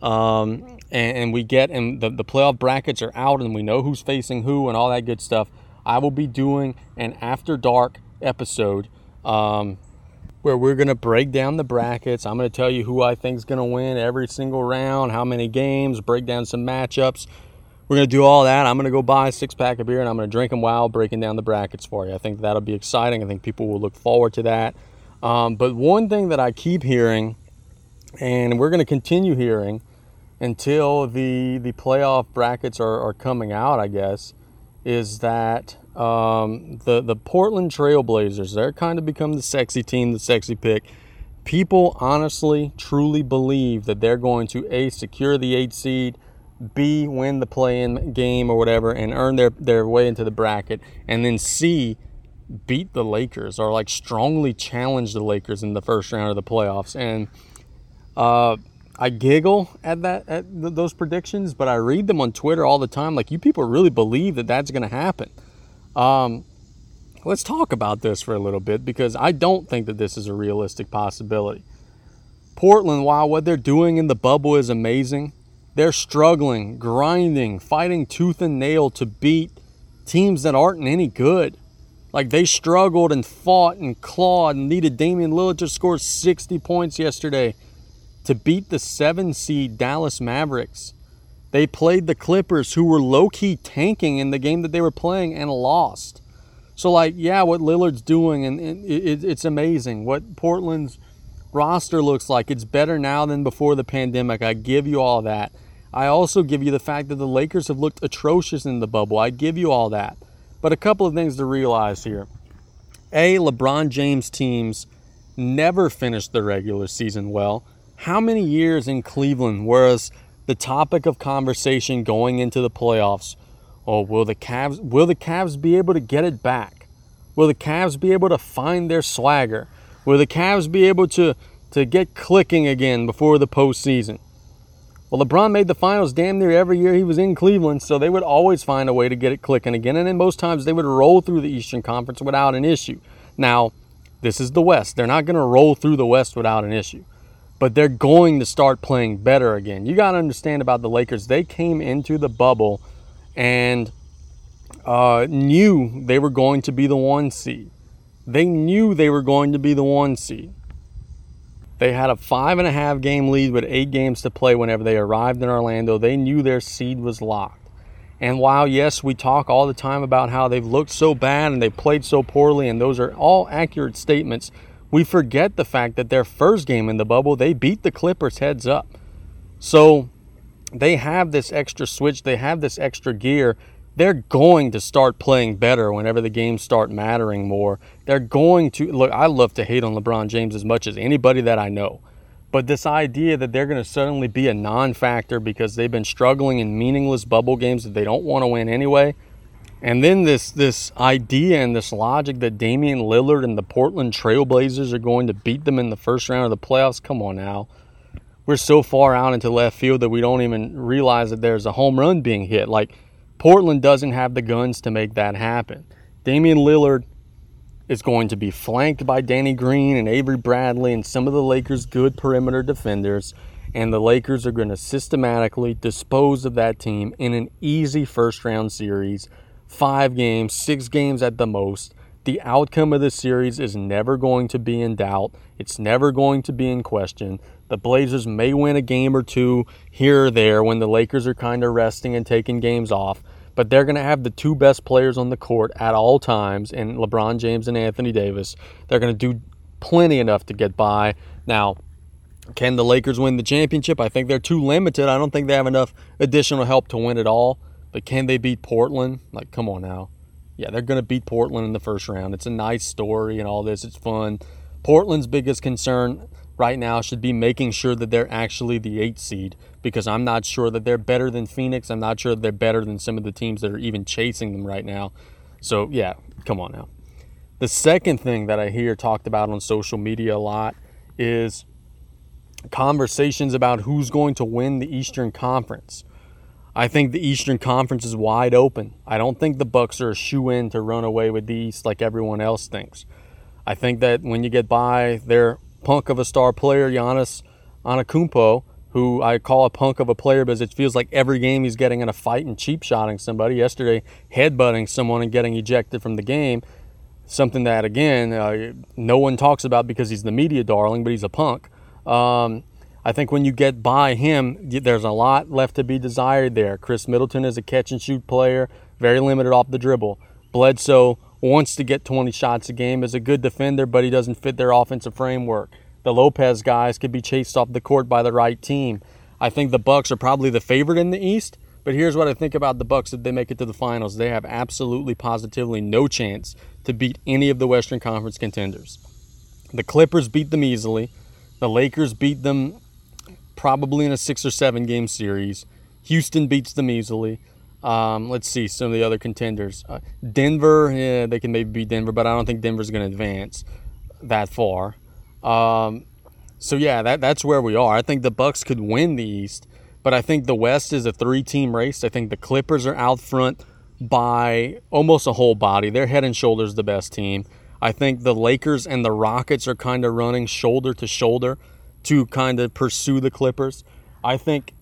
um, and, and, we get and the, the playoff brackets are out and we know who's facing who and all that good stuff. I will be doing an after dark episode um, where we're going to break down the brackets. I'm going to tell you who I think is going to win every single round, how many games, break down some matchups. We're going to do all that. I'm going to go buy a six pack of beer and I'm going to drink them while breaking down the brackets for you. I think that'll be exciting. I think people will look forward to that. Um, but one thing that I keep hearing, and we're going to continue hearing until the, the playoff brackets are, are coming out, I guess, is that um, the the Portland Trailblazers they're kind of become the sexy team, the sexy pick. People honestly, truly believe that they're going to a secure the eight seed, b win the play-in game or whatever, and earn their their way into the bracket, and then c beat the Lakers or like strongly challenge the Lakers in the first round of the playoffs. And uh, I giggle at that at th- those predictions, but I read them on Twitter all the time. Like you people really believe that that's going to happen. Um, let's talk about this for a little bit because I don't think that this is a realistic possibility. Portland, while what they're doing in the bubble is amazing, they're struggling, grinding, fighting tooth and nail to beat teams that aren't any good. Like they struggled and fought and clawed and needed Damian Lillard to score 60 points yesterday to beat the seven seed Dallas Mavericks. They played the Clippers, who were low key tanking in the game that they were playing and lost. So, like, yeah, what Lillard's doing, and, it, it's amazing. What Portland's roster looks like, it's better now than before the pandemic. I give you all that. I also give you the fact that the Lakers have looked atrocious in the bubble. I give you all that. But a couple of things to realize here. A, LeBron James teams never finished the regular season well how many years in Cleveland was the topic of conversation going into the playoffs? Oh, will the Cavs will the Cavs be able to get it back? Will the Cavs be able to find their swagger? Will the Cavs be able to to get clicking again before the postseason? Well, LeBron made the finals damn near every year he was in Cleveland, so they would always find a way to get it clicking again. And then most times they would roll through the Eastern Conference without an issue. Now, this is the West. They're not going to roll through the West without an issue but they're going to start playing better again. You got to understand about the Lakers. They came into the bubble and uh, knew they were going to be the one seed. They knew they were going to be the one seed. They had a five and a half game lead with eight games to play whenever they arrived in Orlando. They knew their seed was locked. And while, yes, we talk all the time about how they've looked so bad and they played so poorly, and those are all accurate statements, we forget the fact that their first game in the bubble, they beat the Clippers heads up. So they have this extra switch, they have this extra gear. They're going to start playing better whenever the games start mattering more. They're going to look. I love to hate on LeBron James as much as anybody that I know. But this idea that they're going to suddenly be a non factor because they've been struggling in meaningless bubble games that they don't want to win anyway, and then this this idea and this logic that Damian Lillard and the Portland Trailblazers are going to beat them in the first round of the playoffs. Come on now. We're so far out into left field that we don't even realize that there's a home run being hit. Like Portland doesn't have the guns to make that happen. Damian Lillard is going to be flanked by Danny Green and Avery Bradley and some of the Lakers' good perimeter defenders. And the Lakers are going to systematically dispose of that team in an easy first round series five games, six games at the most. The outcome of the series is never going to be in doubt. It's never going to be in question. The Blazers may win a game or two here or there when the Lakers are kind of resting and taking games off, but they're going to have the two best players on the court at all times in LeBron James and Anthony Davis. They're going to do plenty enough to get by. Now, can the Lakers win the championship? I think they're too limited. I don't think they have enough additional help to win it all. But can they beat Portland? Like, come on now. Yeah, they're going to beat Portland in the first round. It's a nice story and all this. It's fun. Portland's biggest concern right now should be making sure that they're actually the eight seed because I'm not sure that they're better than Phoenix. I'm not sure they're better than some of the teams that are even chasing them right now. So, yeah, come on now. The second thing that I hear talked about on social media a lot is conversations about who's going to win the Eastern Conference. I think the Eastern Conference is wide open. I don't think the Bucks are a shoe in to run away with the East like everyone else thinks. I think that when you get by their punk of a star player, Giannis Antetokounmpo, who I call a punk of a player because it feels like every game he's getting in a fight and cheap shotting somebody. Yesterday, headbutting someone and getting ejected from the game. Something that, again, uh, no one talks about because he's the media darling, but he's a punk. Um, I think when you get by him, there's a lot left to be desired there. Khris Middleton is a catch and shoot player, very limited off the dribble. Bledsoe wants to get 20 shots a game, is a good defender, but he doesn't fit their offensive framework. The Lopez guys could be chased off the court by the right team. I think the Bucks are probably the favorite in the East, but here's what I think about the Bucks if they make it to the finals. They have absolutely positively no chance to beat any of the Western Conference contenders. The Clippers beat them easily. The Lakers beat them probably in a six or seven game series. Houston beats them easily. Um, let's see some of the other contenders. Uh, Denver, yeah, they can maybe beat Denver, but I don't think Denver's going to advance that far. Um, so yeah, that that's where we are. I think the Bucks could win the East, but I think the West is a three-team race. I think the Clippers are out front by almost a whole body. They're head and shoulders the best team. I think the Lakers and the Rockets are kind of running shoulder to shoulder to kind of pursue the Clippers. I think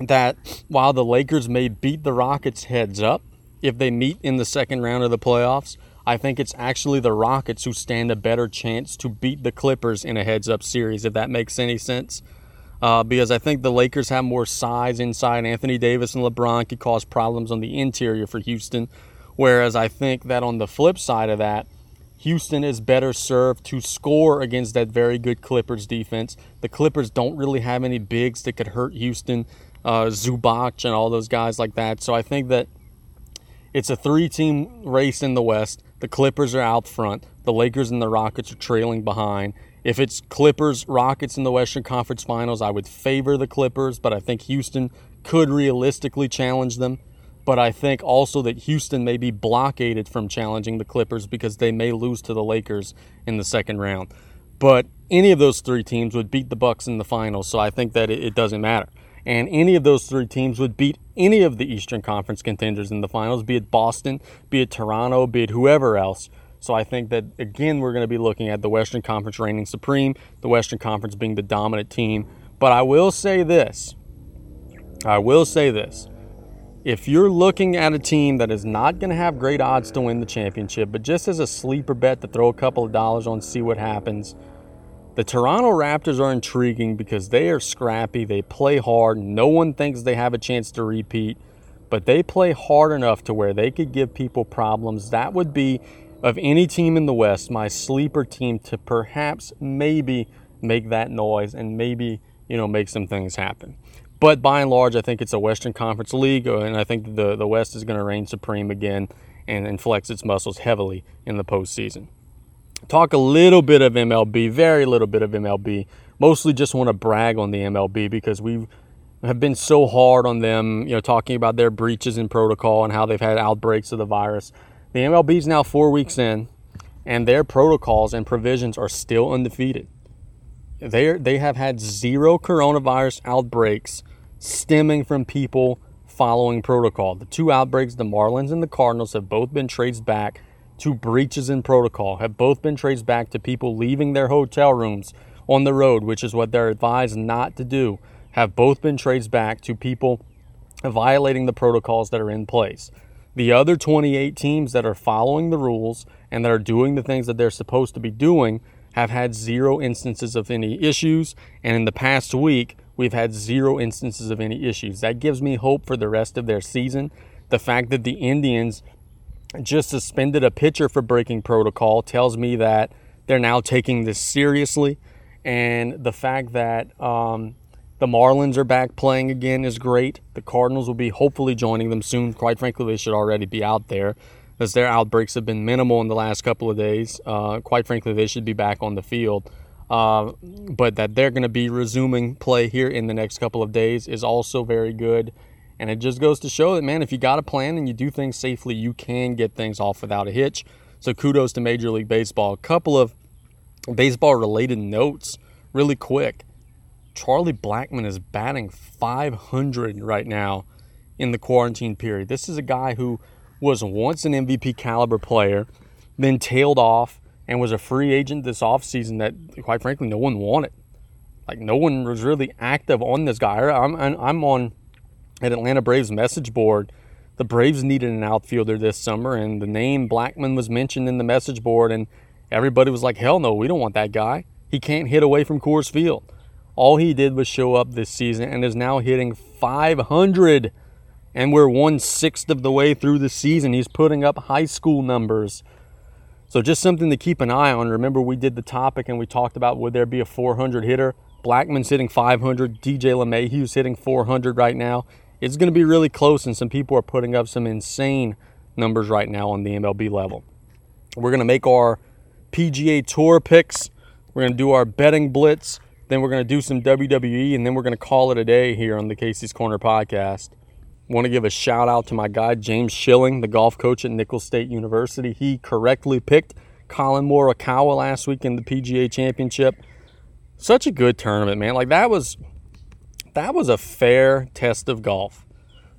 that while the Lakers may beat the Rockets heads up if they meet in the second round of the playoffs, I think it's actually the Rockets who stand a better chance to beat the Clippers in a heads up series, if that makes any sense. Uh, because I think the Lakers have more size inside. Anthony Davis and LeBron could cause problems on the interior for Houston. Whereas I think that on the flip side of that, Houston is better served to score against that very good Clippers defense. The Clippers don't really have any bigs that could hurt Houston, uh, Zubac and all those guys like that. So I think that it's a three team race in the West. The Clippers are out front. The Lakers and the Rockets are trailing behind. If it's Clippers, Rockets in the Western Conference Finals, I would favor the Clippers, but I think Houston could realistically challenge them. But I think also that Houston may be blockaded from challenging the Clippers because they may lose to the Lakers in the second round. But any of those three teams would beat the Bucks in the finals, so I think that it doesn't matter. And any of those three teams would beat any of the Eastern Conference contenders in the finals, be it Boston, be it Toronto, be it whoever else. So I think that again we're going to be looking at the Western Conference reigning supreme, the Western Conference being the dominant team. But I will say this. I will say this if you're looking at a team that is not going to have great odds to win the championship, but just as a sleeper bet to throw a couple of dollars on, see what happens, the Toronto Raptors are intriguing because they are scrappy. They play hard. No one thinks they have a chance to repeat, but they play hard enough to where they could give people problems. That would be, of any team in the West, my sleeper team to perhaps maybe make that noise and maybe, you know, make some things happen. But by and large, I think it's a Western Conference league, uh, and I think the, the West is going to reign supreme again and, and flex its muscles heavily in the postseason. Talk a little bit of MLB, very little bit of MLB. Mostly just want to brag on the MLB because we have been so hard on them, you know, talking about their breaches in protocol and how they've had outbreaks of the virus. The MLB is now four weeks in, and their protocols and provisions are still undefeated. They they have had zero coronavirus outbreaks stemming from people following protocol. The two outbreaks, the Marlins and the Cardinals, have both been traced back to breaches in protocol, have both been traced back to people leaving their hotel rooms on the road, which is what they're advised not to do, have both been traced back to people violating the protocols that are in place. The other 28 teams that are following the rules and that are doing the things that they're supposed to be doing have had zero instances of any issues. And in the past week, we've had zero instances of any issues. That gives me hope for the rest of their season. The fact that the Indians just suspended a pitcher for breaking protocol tells me that they're now taking this seriously. And the fact that um, the Marlins are back playing again is great. The Cardinals will be hopefully joining them soon. Quite frankly, they should already be out there as their outbreaks have been minimal in the last couple of days. Uh, quite frankly, they should be back on the field. Uh, but that they're going to be resuming play here in the next couple of days is also very good. And it just goes to show that, man, if you got a plan and you do things safely, you can get things off without a hitch. So kudos to Major League Baseball. A couple of baseball related notes really quick. Charlie Blackmon is batting 500 right now in the quarantine period. This is a guy who was once an MVP caliber player, then tailed off and was a free agent this offseason that, quite frankly, no one wanted. Like, no one was really active on this guy. I'm, I'm on an Atlanta Braves message board. The Braves needed an outfielder this summer, and the name Blackmon was mentioned in the message board, and everybody was like, hell no, we don't want that guy. He can't hit away from Coors Field. All he did was show up this season and is now hitting 500. And we're one sixth of the way through the season. He's putting up high school numbers. So just something to keep an eye on. Remember, we did the topic and we talked about would there be a 400 hitter? Blackmon's hitting 500. DJ LeMahieu's hitting 400 right now. It's going to be really close, and some people are putting up some insane numbers right now on the MLB level. We're going to make our PGA Tour picks. We're going to do our betting blitz. Then we're going to do some WWE, and then we're going to call it a day here on the Casey's Corner podcast. Want to give a shout out to my guy, James Schilling, the golf coach at Nicholls State University. He correctly picked Collin Morikawa last week in the PGA Championship. Such a good tournament, man. Like that was that was a fair test of golf.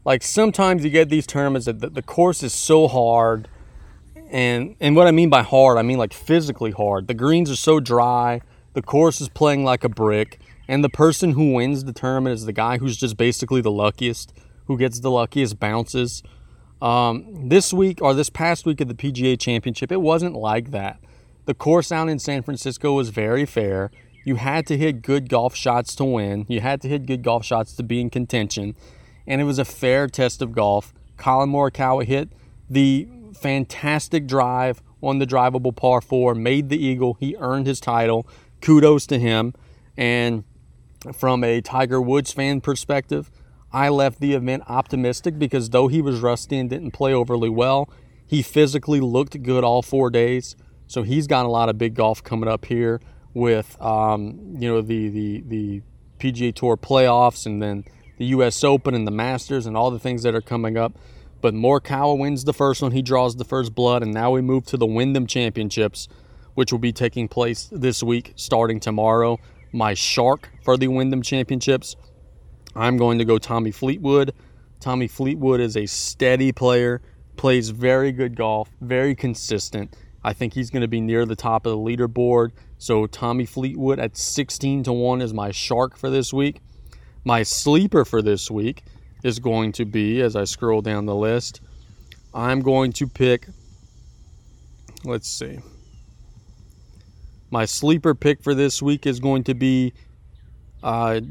Like sometimes you get these tournaments that the course is so hard, and and what I mean by hard, I mean like physically hard. The greens are so dry the course is playing like a brick, and the person who wins the tournament is the guy who's just basically the luckiest, who gets the luckiest bounces. Um, this week or this past week of the PGA Championship, it wasn't like that. The course out in San Francisco was very fair. You had to hit good golf shots to win. You had to hit good golf shots to be in contention. And it was a fair test of golf. Collin Morikawa hit the fantastic drive on the drivable par four, made the eagle. He earned his title kudos to him. And from a Tiger Woods fan perspective, I left the event optimistic because though he was rusty and didn't play overly well, he physically looked good all four days. So he's got a lot of big golf coming up here with um, you know the, the the PGA Tour playoffs and then the U.S. Open and the Masters and all the things that are coming up. But Morikawa wins the first one. He draws the first blood, and now we move to the Wyndham Championships, which will be taking place this week starting tomorrow. My shark for the Wyndham Championships, I'm going to go Tommy Fleetwood. Tommy Fleetwood is a steady player, plays very good golf, very consistent. I think he's going to be near the top of the leaderboard. So Tommy Fleetwood at 16 to 1 is my shark for this week. My sleeper for this week is going to be, as I scroll down the list, I'm going to pick, let's see, my sleeper pick for this week is going to be uh,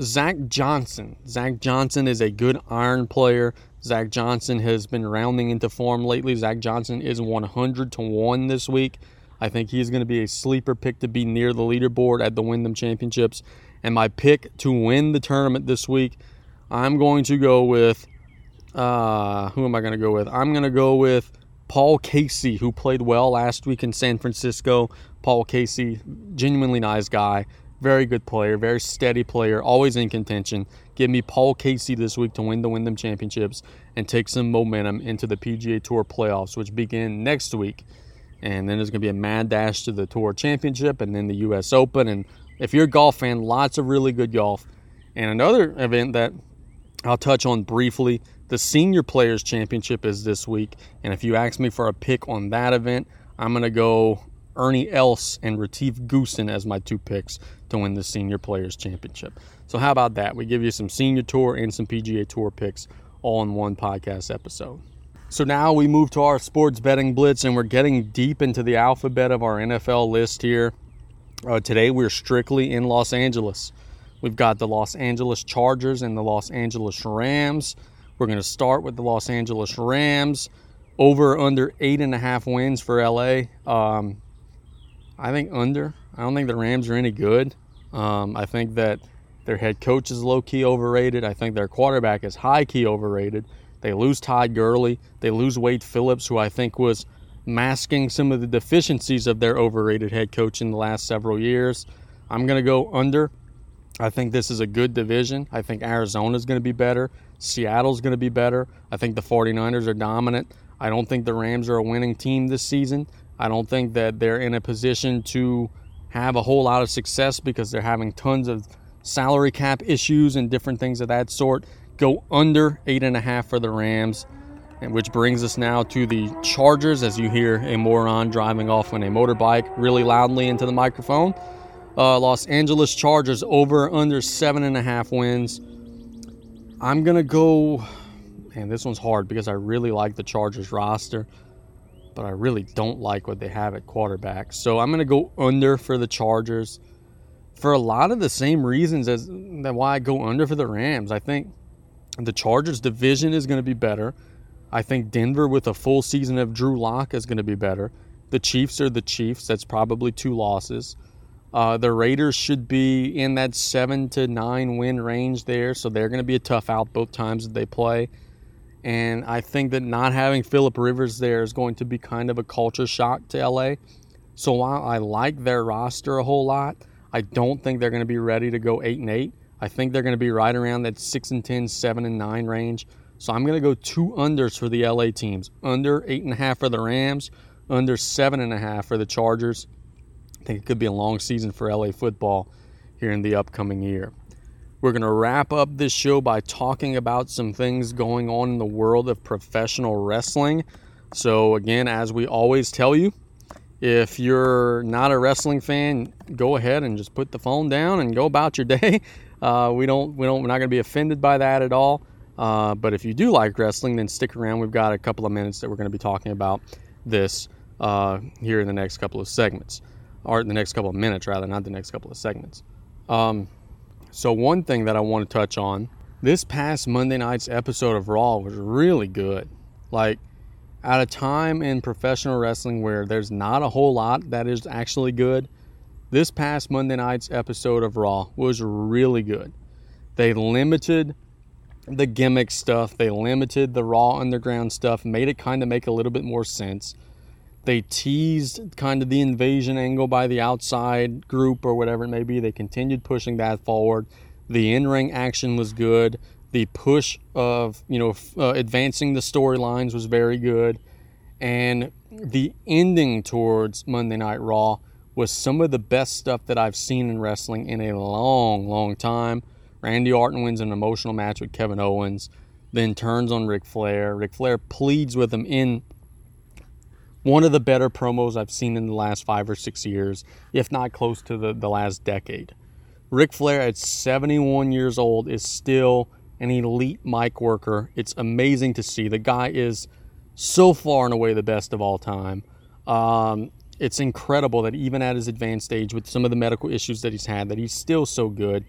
Zach Johnson. Zach Johnson is a good iron player. Zach Johnson has been rounding into form lately. Zach Johnson is 100 to 1 this week. I think he's going to be a sleeper pick to be near the leaderboard at the Wyndham Championships. And my pick to win the tournament this week, I'm going to go with. Uh, who am I going to go with? I'm going to go with Paul Casey, who played well last week in San Francisco. Paul Casey, genuinely nice guy, very good player, very steady player, always in contention. Give me Paul Casey this week to win the Wyndham Championships and take some momentum into the PGA Tour playoffs, which begin next week. And then there's going to be a mad dash to the Tour Championship and then the U.S. Open. And if you're a golf fan, lots of really good golf. And another event that I'll touch on briefly the Senior Players Championship is this week. And if you ask me for a pick on that event, I'm going to go Ernie Els and Retief Goosen as my two picks to win the Senior Players Championship. So, how about that? We give you some Senior Tour and some PGA Tour picks all in one podcast episode. So, now we move to our sports betting blitz, and we're getting deep into the alphabet of our NFL list here. Uh, today, we're strictly in Los Angeles. We've got the Los Angeles Chargers and the Los Angeles Rams. We're going to start with the Los Angeles Rams. Over under eight and a half wins for LA. Um, I think under. I don't think the Rams are any good. Um, I think that their head coach is low key overrated. I think their quarterback is high key overrated. They lose Todd Gurley. They lose Wade Phillips, who I think was masking some of the deficiencies of their overrated head coach in the last several years. I'm going to go under. I think this is a good division. I think Arizona is going to be better. Seattle's going to be better. I think the 49ers are dominant. I don't think the Rams are a winning team this season. I don't think that they're in a position to have a whole lot of success because they're having tons of salary cap issues and different things of that sort. go under eight and a half for the Rams, and which brings us now to the Chargers. As you hear a moron driving off on a motorbike really loudly into the microphone. Uh, Los Angeles Chargers over under seven and a half wins. I'm gonna go. and this one's hard because I really like the Chargers roster, but I really don't like what they have at quarterback. So I'm gonna go under for the Chargers for a lot of the same reasons as that why I go under for the Rams. I think the Chargers division is going to be better. I think Denver with a full season of Drew Lock is going to be better. The Chiefs are the Chiefs. That's probably two losses. Uh, the Raiders should be in that seven to nine win range there, so they're going to be a tough out both times that they play. And I think that not having Philip Rivers there is going to be kind of a culture shock to LA. So while I like their roster a whole lot, I don't think they're going to be ready to go 8 and 8. I think they're going to be right around that 6 and 10, 7 and 9 range. So I'm going to go two unders for the LA teams. Under 8.5 for the Rams, under 7.5 for the Chargers. I think it could be a long season for LA football here in the upcoming year. We're going to wrap up this show by talking about some things going on in the world of professional wrestling. So, again, as we always tell you, if you're not a wrestling fan, go ahead and just put the phone down and go about your day. Uh, we don't, we don't, we're not going to be offended by that at all. Uh, but if you do like wrestling, then stick around. We've got a couple of minutes that we're going to be talking about this uh, here in the next couple of segments, or in the next couple of minutes rather, not the next couple of segments. Um, so one thing that I want to touch on this past Monday night's episode of Raw was really good. Like at a time in professional wrestling where there's not a whole lot that is actually good, this past Monday night's episode of Raw was really good. They limited the gimmick stuff, they limited the Raw Underground stuff, made it kind of make a little bit more sense. They teased kind of the invasion angle by the outside group or whatever it may be. They continued pushing that forward. The in ring action was good the push of you know uh, advancing the storylines was very good and the ending towards monday night raw was some of the best stuff that i've seen in wrestling in a long long time randy orton wins an emotional match with kevin owens then turns on Ric flair Ric flair pleads with him in one of the better promos i've seen in the last five or six years if not close to the, the last decade Ric flair at 71 years old is still an elite mic worker. It's amazing to see. The guy is so far and away the best of all time. Um, it's incredible that even at his advanced age, with some of the medical issues that he's had, that he's still so good.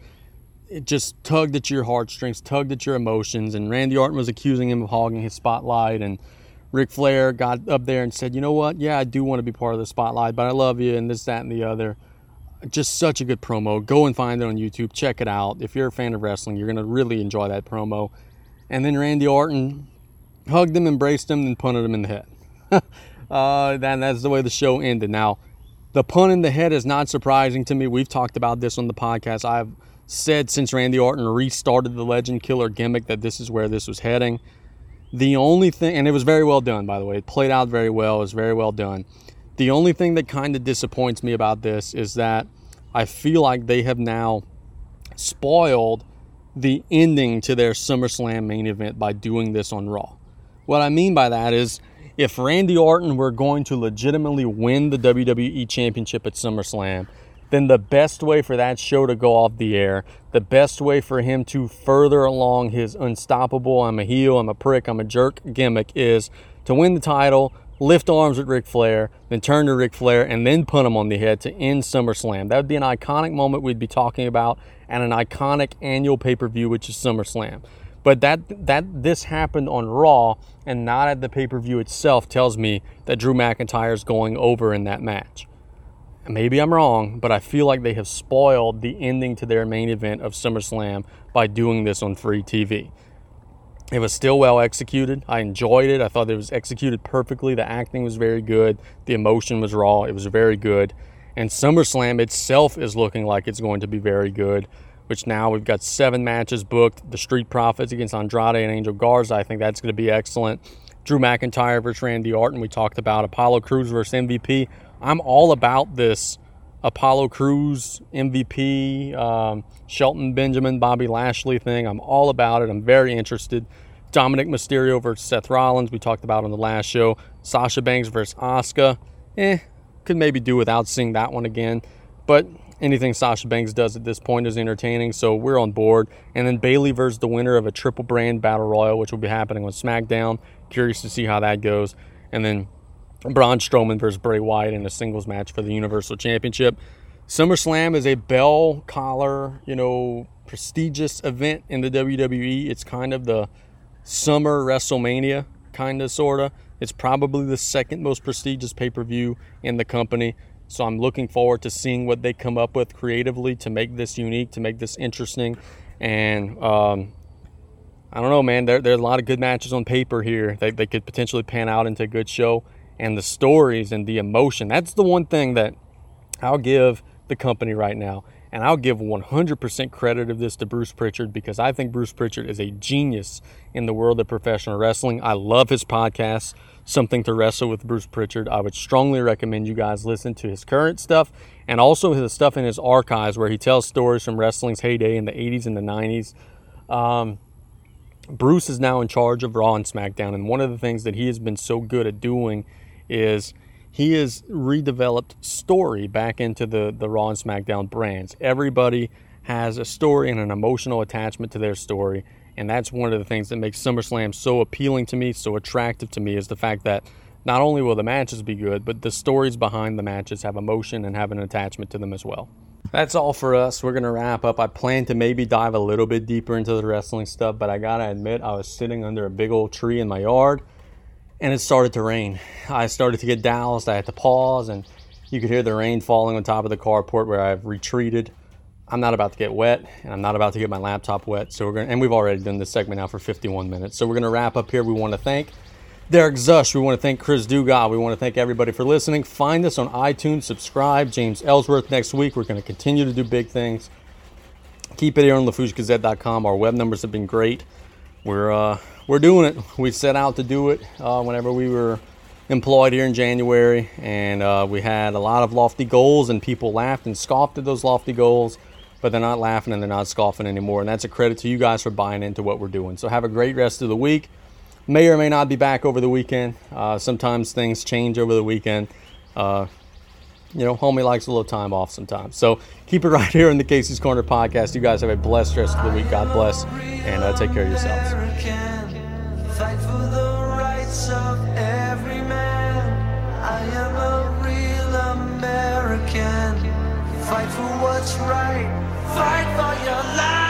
It just tugged at your heartstrings, tugged at your emotions. And Randy Orton was accusing him of hogging his spotlight. And Ric Flair got up there and said, "You know what? Yeah, I do want to be part of the spotlight, but I love you and this, that, and the other." just such a good promo. Go and find it on YouTube. Check it out. If you're a fan of wrestling, you're going to really enjoy that promo. And then Randy Orton hugged him, embraced him, and punted him in the head. uh, that, that's the way the show ended. Now, the pun in the head is not surprising to me. We've talked about this on the podcast. I've said since Randy Orton restarted the Legend Killer gimmick that this is where this was heading. The only thing, and it was very well done, by the way. It played out very well. It was very well done. The only thing that kind of disappoints me about this is that I feel like they have now spoiled the ending to their SummerSlam main event by doing this on Raw. What I mean by that is if Randy Orton were going to legitimately win the WWE Championship at SummerSlam, then the best way for that show to go off the air, the best way for him to further along his unstoppable, I'm a heel, I'm a prick, I'm a jerk gimmick is to win the title, lift arms with Ric Flair, then turn to Ric Flair, and then put him on the head to end SummerSlam. That would be an iconic moment we'd be talking about, and an iconic annual pay-per-view, which is SummerSlam. But that that this happened on Raw and not at the pay-per-view itself tells me that Drew McIntyre is going over in that match. Maybe I'm wrong, but I feel like they have spoiled the ending to their main event of SummerSlam by doing this on free TV. It was still well executed. I enjoyed it. I thought it was executed perfectly. The acting was very good. The emotion was raw. It was very good. And SummerSlam itself is looking like it's going to be very good, which now we've got seven matches booked. The Street Profits against Andrade and Angel Garza. I think that's going to be excellent. Drew McIntyre versus Randy Orton. We talked about Apollo Crews versus MVP. I'm all about this Apollo Crews MVP, um, Shelton Benjamin, Bobby Lashley thing. I'm all about it. I'm very interested. Dominik Mysterio versus Seth Rollins, we talked about on the last show. Sasha Banks versus Asuka. Eh, could maybe do without seeing that one again. But anything Sasha Banks does at this point is entertaining, so we're on board. And then Bayley versus the winner of a triple brand battle royal, which will be happening on SmackDown. Curious to see how that goes. And then Braun Strowman versus Bray Wyatt in a singles match for the Universal Championship. SummerSlam is a bell collar, you know, prestigious event in the WWE. It's kind of the summer WrestleMania, kind of, sort of. It's probably the second most prestigious pay per view in the company. So I'm looking forward to seeing what they come up with creatively to make this unique, to make this interesting. And um, I don't know, man, there, a lot of good matches on paper here. They could potentially pan out into a good show. And the stories and the emotion, that's the one thing that I'll give the company right now. And I'll give 100% credit of this to Bruce Pritchard because I think Bruce Pritchard is a genius in the world of professional wrestling. I love his podcast, Something to Wrestle with Bruce Pritchard. I would strongly recommend you guys listen to his current stuff and also his stuff in his archives where he tells stories from wrestling's heyday in the 80s and the 90s. Um, Bruce is now in charge of Raw and SmackDown, and one of the things that he has been so good at doing is he has redeveloped story back into the, the Raw and SmackDown brands. Everybody has a story and an emotional attachment to their story. And that's one of the things that makes SummerSlam so appealing to me, so attractive to me, is the fact that not only will the matches be good, but the stories behind the matches have emotion and have an attachment to them as well. That's all for us. We're going to wrap up. I plan to maybe dive a little bit deeper into the wrestling stuff, but I got to admit, I was sitting under a big old tree in my yard and it started to rain. I started to get doused. I had to pause, and you could hear the rain falling on top of the carport where I've retreated. I'm not about to get wet, and I'm not about to get my laptop wet. So we're gonna, and we've already done this segment now for 51 minutes. So we're gonna wrap up here. We want to thank Derek Szush. We want to thank Chris Dugas. We want to thank everybody for listening. Find us on iTunes. Subscribe. James Ellsworth next week. We're going to continue to do big things. Keep it here on LaFourcheGazette.com. Our web numbers have been great. We're uh, we're doing it. We set out to do it uh, whenever we were employed here in January, and uh, we had a lot of lofty goals, and people laughed and scoffed at those lofty goals, but they're not laughing and they're not scoffing anymore. And that's a credit to you guys for buying into what we're doing. So have a great rest of the week. May or may not be back over the weekend. Uh, sometimes things change over the weekend. Uh, you know, homie likes a little time off sometimes. So keep it right here in the Casey's Corner podcast. You guys have a blessed rest of the week. God bless, and uh, take care of yourselves. Fight for what's right. Fight for your life.